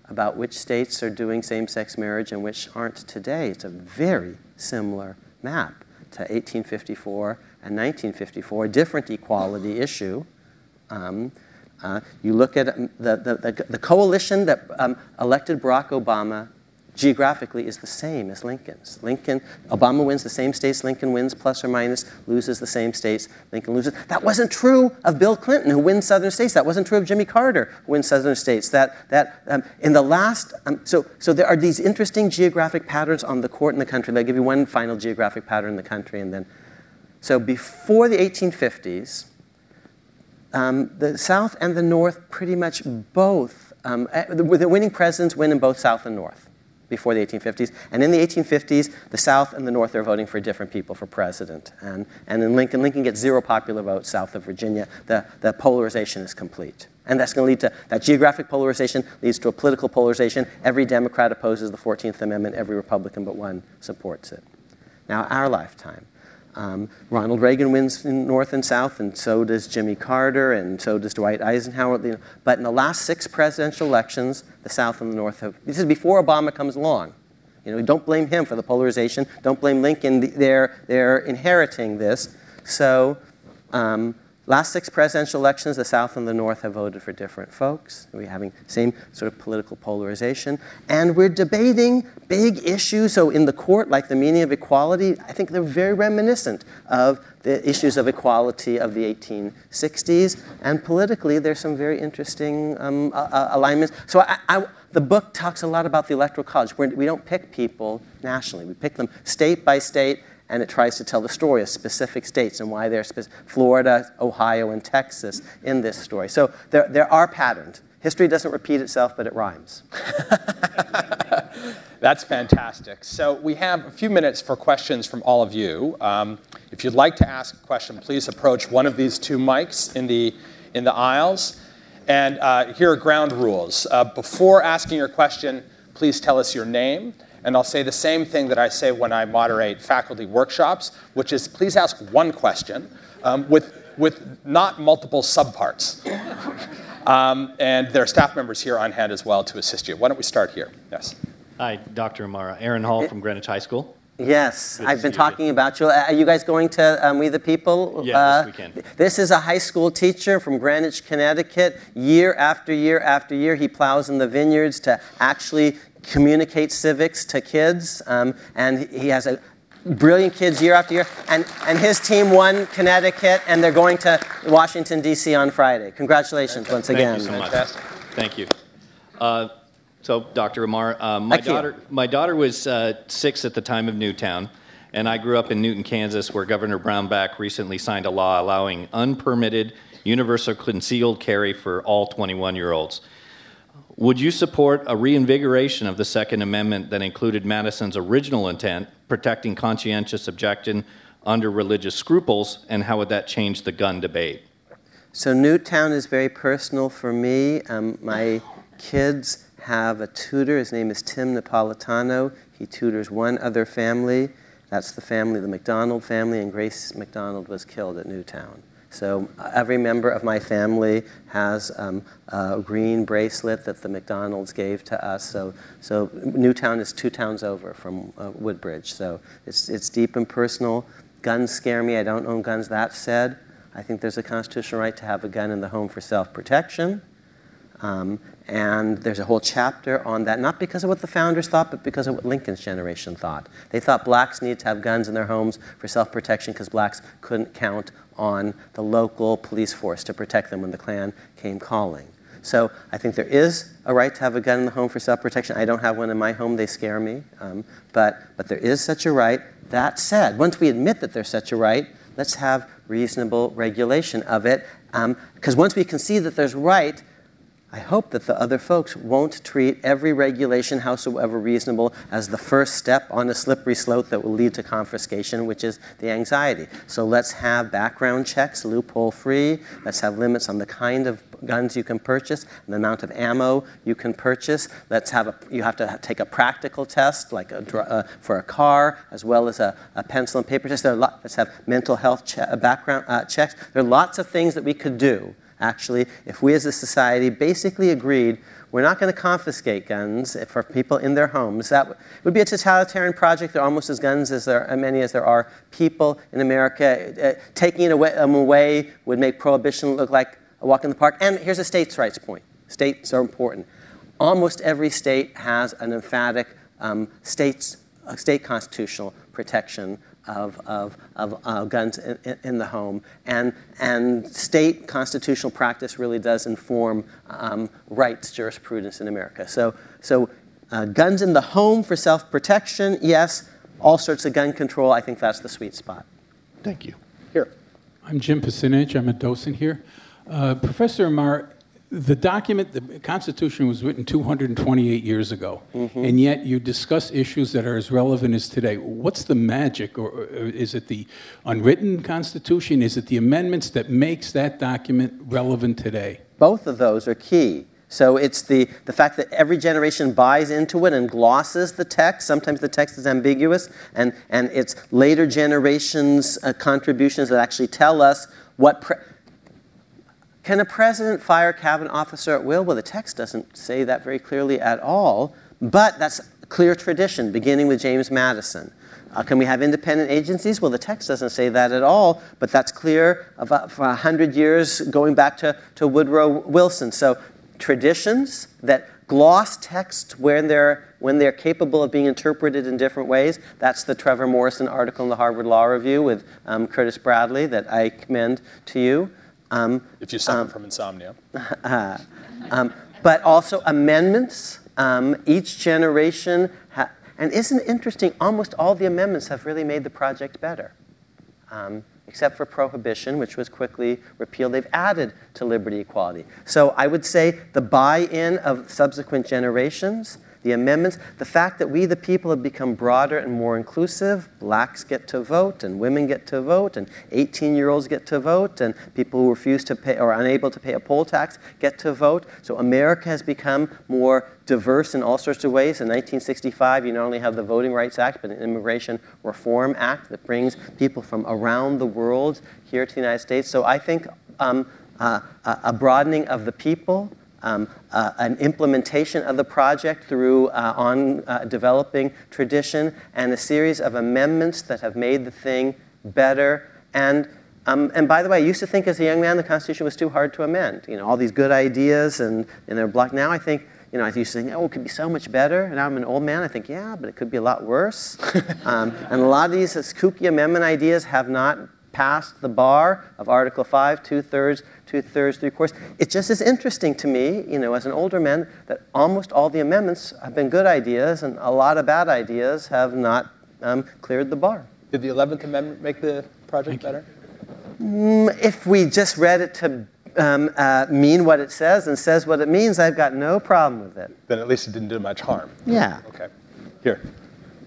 about which states are doing same sex marriage and which aren't today. It's a very similar map to 1854 and 1954, a different equality issue. Um, uh, you look at the, the, the, the coalition that um, elected Barack Obama geographically is the same as Lincoln's. Lincoln, Obama wins the same states Lincoln wins, plus or minus, loses the same states Lincoln loses. That wasn't true of Bill Clinton, who wins southern states. That wasn't true of Jimmy Carter, who wins southern states. That, that um, in the last, um, so, so there are these interesting geographic patterns on the court in the country. I'll give you one final geographic pattern in the country, and then, so before the 1850s, um, the South and the North pretty much both, um, eh, the, the winning presidents win in both South and North before the 1850s. And in the 1850s, the South and the North are voting for different people for president. And, and in Lincoln, Lincoln gets zero popular votes south of Virginia. The, the polarization is complete. And that's going to lead to that geographic polarization leads to a political polarization. Every Democrat opposes the 14th Amendment, every Republican but one supports it. Now, our lifetime. Um, Ronald Reagan wins in North and South, and so does Jimmy Carter, and so does Dwight Eisenhower. But in the last six presidential elections, the South and the North have. This is before Obama comes along. You know, don't blame him for the polarization. Don't blame Lincoln. They're, they're inheriting this. So um, Last six presidential elections, the South and the North have voted for different folks. We're having same sort of political polarization. And we're debating big issues. So in the court, like the meaning of equality, I think they're very reminiscent of the issues of equality of the 1860s. And politically, there's some very interesting um, uh, alignments. So I, I, the book talks a lot about the Electoral College. We're, we do not pick people nationally. We pick them state by state and it tries to tell the story of specific states and why they're spe- Florida, Ohio, and Texas in this story. So there, there are patterns. History doesn't repeat itself, but it rhymes.
That's fantastic. So we have a few minutes for questions from all of you. Um, if you'd like to ask a question, please approach one of these two mics in the, in the aisles. And uh, here are ground rules. Uh, before asking your question, please tell us your name. And I'll say the same thing that I say when I moderate faculty workshops, which is please ask one question um, with, with not multiple subparts. um, and there are staff members here on hand as well to assist you. Why don't we start here? Yes.
Hi, Dr. Amar. Aaron Hall from Greenwich High School.
Yes,
Good
I've been
see you
talking about you. Uh, Are you guys going to um, We the People?
Yeah,
Uh,
this weekend.
This is a high school teacher from Greenwich, Connecticut. Year after year after year, he plows in the vineyards to actually communicate civics to kids. Um, and he has a brilliant kids year after year. And, and his team won Connecticut, and they're going to Washington, D.C. on Friday. Congratulations once again.
Thank
again.
you so much.
Fantastic.
Thank you. Uh, so, Dr. Amar, uh, my
Thank you.
daughter, my daughter was uh, six at the time of Newtown, and I grew up in Newton, Kansas, where Governor Brownback recently signed a law allowing unpermitted universal concealed carry for all 21-year-olds. Would you support a reinvigoration of the Second Amendment that included Madison's original intent, protecting conscientious objection under religious scruples, and how would that change the gun debate?
So Newtown is very personal for me. Um, my kids have a tutor. His name is Tim Napolitano. He tutors one other family. That's the family, the McDonald family, and Grace McDonald was killed at Newtown. So every member of my family has um, a green bracelet that the McDonalds gave to us. So, so Newtown is two towns over from uh, Woodbridge. So it's, it's deep and personal. Guns scare me. I don't own guns. That said, I think there's a constitutional right to have a gun in the home for self protection. Um, and there's a whole chapter on that, not because of what the founders thought, but because of what Lincoln's generation thought. They thought blacks needed to have guns in their homes for self protection because blacks couldn't count on the local police force to protect them when the Klan came calling. So I think there is a right to have a gun in the home for self protection. I don't have one in my home, they scare me. Um, but, but there is such a right. That said, once we admit that there's such a right, let's have reasonable regulation of it. Because once we can see that there's right, I hope that the other folks won't treat every regulation, howsoever reasonable, as the first step on a slippery slope that will lead to confiscation, which is the anxiety. So let's have background checks, loophole free. Let's have limits on the kind of guns you can purchase, the amount of ammo you can purchase. Let's have a, you have to take a practical test, like a, uh, for a car, as well as a, a pencil and paper test. Lot, let's have mental health che- uh, background uh, checks. There are lots of things that we could do actually, if we as a society basically agreed we're not going to confiscate guns for people in their homes, that would be a totalitarian project. There are almost as guns as there are many as there are people in America. Uh, taking it away, them away would make prohibition look like a walk in the park. And here's a states' rights point. States are important. Almost every state has an emphatic um, states, uh, state constitutional protection of, of, of uh, guns in, in, in, the home. And, and state constitutional practice really does inform um, rights jurisprudence in America. So, so uh, guns in the home for self protection, yes. All sorts of gun control, I think that's the sweet spot.
Thank you.
Here.
I'm Jim Pasinich. I'm a docent here. Uh, Professor Amar, the document, the Constitution was written 228 years ago,
Mm-hmm.
and yet you discuss issues that are as relevant as today. What's the magic, or, or is it the unwritten Constitution? Is it the amendments that makes that document relevant today?
Both of those are key. So it's the, the fact that every generation buys into it and glosses the text. Sometimes the text is ambiguous, and, and it's later generations' uh, contributions that actually tell us what. Pre- Can a president fire a cabinet officer at will? Well, the text doesn't say that very clearly at all, but that's clear tradition, beginning with James Madison. Uh, can we have independent agencies? Well, the text doesn't say that at all, but that's clear about, for 100 years going back to, to Woodrow Wilson. So, traditions that gloss text when they're, when they're capable of being interpreted in different ways. That's the Trevor Morrison article in the Harvard Law Review with um, Curtis Bradley that I commend to you. Um,
If you suffer from insomnia.
um, but also amendments. Um, each generation, ha- and isn't it interesting? Almost all the amendments have really made the project better, um, except for prohibition, which was quickly repealed. They've added to liberty equality. So I would say the buy-in of subsequent generations the amendments, the fact that we, the people, have become broader and more inclusive. Blacks get to vote, and women get to vote, and 18 year olds get to vote, and people who refuse to pay or are unable to pay a poll tax get to vote. So America has become more diverse in all sorts of ways. In 1965, you not only have the Voting Rights Act, but an Immigration Reform Act that brings people from around the world here to the United States. So I think um, uh, a broadening of the people, um, uh, an implementation of the project through uh, on uh, developing tradition, and a series of amendments that have made the thing better. And, um, and by the way, I used to think as a young man the Constitution was too hard to amend. You know, all these good ideas and, and they're blocked. Now I think you know, I used to think, oh, it could be so much better. And now I'm an old man. I think, yeah, but it could be a lot worse. um, and a lot of these kooky amendment ideas have not passed the bar of Article 5, two thirds, two thirds, three quarters. It just is interesting to me, you know, as an older man, that almost all the amendments have been good ideas and a lot of bad ideas have not um, cleared the bar.
Did the 11th Amendment make the project better?
Mm, if we just read it to um, uh, mean what it says and says what it means, I've got no problem with it.
Then at least it didn't do much harm.
Yeah.
Okay. Here.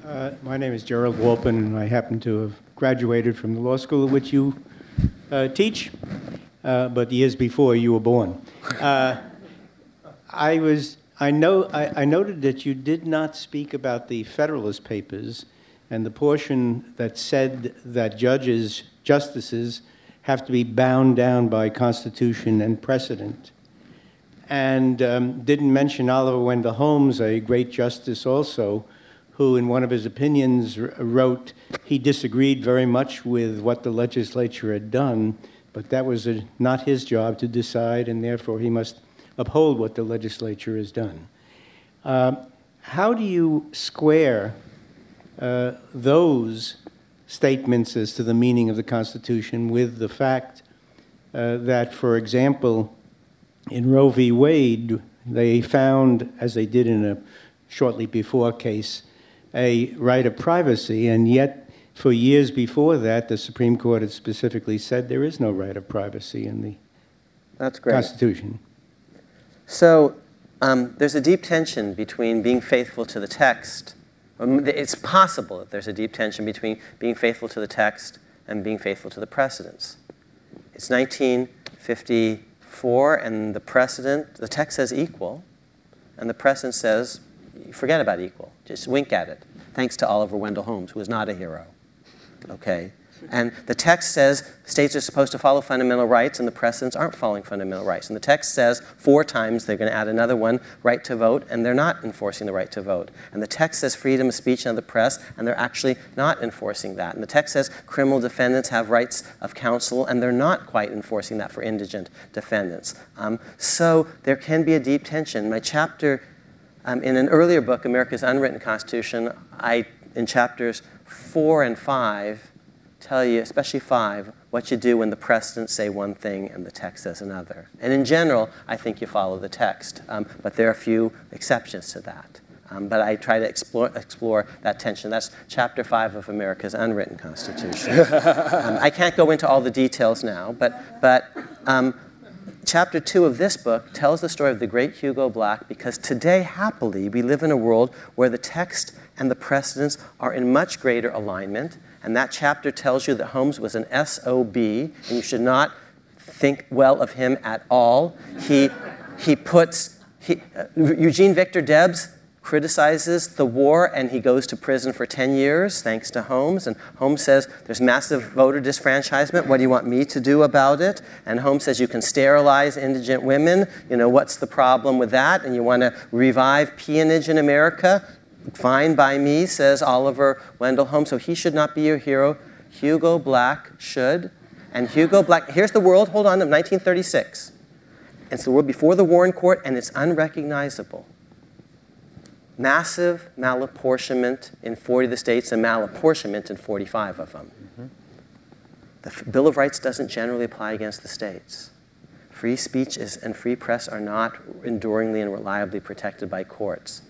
Uh, my name is Gerald Walpin, and I happen to have graduated from the law school at which you uh, teach, uh, but years before you were born. Uh, I was. I know. I, I noted that you did not speak about the Federalist Papers and the portion that said that judges, justices, have to be bound down by Constitution and precedent. And um, didn't mention Oliver Wendell Holmes, a great justice also, who, in one of his opinions, wrote he disagreed very much with what the legislature had done, but that was a, not his job to decide, and therefore he must uphold what the legislature has done. Uh, how do you square uh, those statements as to the meaning of the Constitution with the fact uh, that, for example, in Roe v. Wade, they found, as they did in a shortly before case, a right of privacy, and yet for years before that, the Supreme Court had specifically said there is no right of privacy in the
That's great.
Constitution.
So um, there's a deep tension between being faithful to the text um, it's possible that there's a deep tension between being faithful to the text and being faithful to the precedents. It's 1954, and the precedent, the text says equal, and the precedent says forget about equal. Just wink at it. Thanks to Oliver Wendell Holmes, who is not a hero. Okay? And the text says states are supposed to follow fundamental rights, and the precedents aren't following fundamental rights. And the text says four times they're going to add another one, right to vote, and they're not enforcing the right to vote. And the text says freedom of speech and of the press, and they're actually not enforcing that. And the text says criminal defendants have rights of counsel, and they're not quite enforcing that for indigent defendants. Um, so there can be a deep tension. My chapter um, in an earlier book, America's Unwritten Constitution, I, in chapters four and five, tell you, especially five, what you do when the precedents say one thing and the text says another. And in general, I think you follow the text, um, but there are a few exceptions to that. Um, but I try to explore, explore, that tension. That's chapter five of America's unwritten constitution. um, I can't go into all the details now, but, but um, chapter two of this book tells the story of the great Hugo Black because today, happily, we live in a world where the text and the precedents are in much greater alignment and that chapter tells you that Holmes was an SOB, and you should not think well of him at all. He, he puts, he, uh, Eugene Victor Debs criticizes the war and he goes to prison for 10 years thanks to Holmes. And Holmes says, There's massive voter disfranchisement. What do you want me to do about it? And Holmes says, You can sterilize indigent women. You know, what's the problem with that? And you want to revive peonage in America? Fine by me, says Oliver Wendell Holmes. So he should not be your hero. Hugo Black should. And Hugo Black, here's the world, hold on, of 1936. It's the world before the Warren Court, and it's unrecognizable. Massive malapportionment in 40 of the states and malapportionment in 45 of them. Mm-hmm. The Bill of Rights doesn't generally apply against the states. Free speech is, and free press are not enduringly and reliably protected by courts.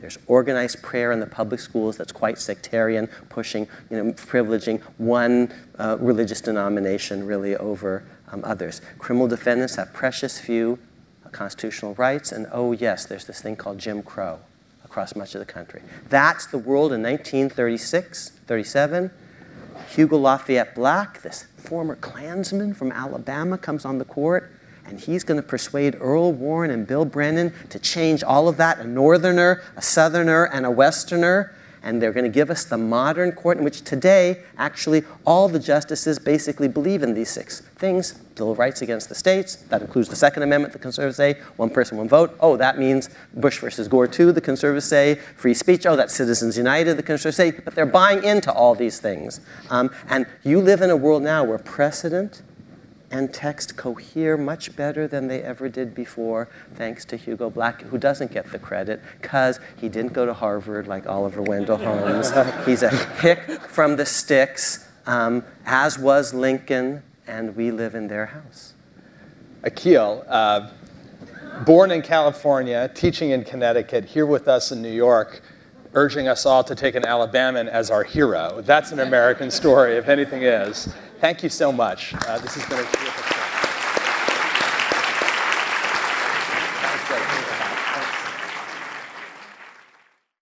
There's organized prayer in the public schools that's quite sectarian, pushing, you know, privileging one uh, religious denomination really over um, others. Criminal defendants have precious few constitutional rights, and oh, yes, there's this thing called Jim Crow, across much of the country. That's the world in 1936, 37. Hugo Lafayette Black, this former Klansman from Alabama, comes on the court, and he's going to persuade Earl Warren and Bill Brennan to change all of that a Northerner, a Southerner, and a Westerner and they're going to give us the modern court in which today, actually, all the justices basically believe in these six things Bill of Rights against the states. That includes the Second Amendment, the conservatives say, one person, one vote. Oh, that means Bush versus Gore, too, the conservatives say. Free speech, oh, that's Citizens United, the conservatives say. But they're buying into all these things. Um, and you live in a world now where precedent and text cohere much better than they ever did before, thanks to Hugo Black, who doesn't get the credit because he didn't go to Harvard like Oliver Wendell Holmes. He's a hick from the sticks, um, as was Lincoln, and we live in their house.
Akhil, uh, born in California, teaching in Connecticut, here with us in New York, urging us all to take an Alabaman as our hero. That's an American story, if anything is. Thank you so much. Uh, this has been a terrific.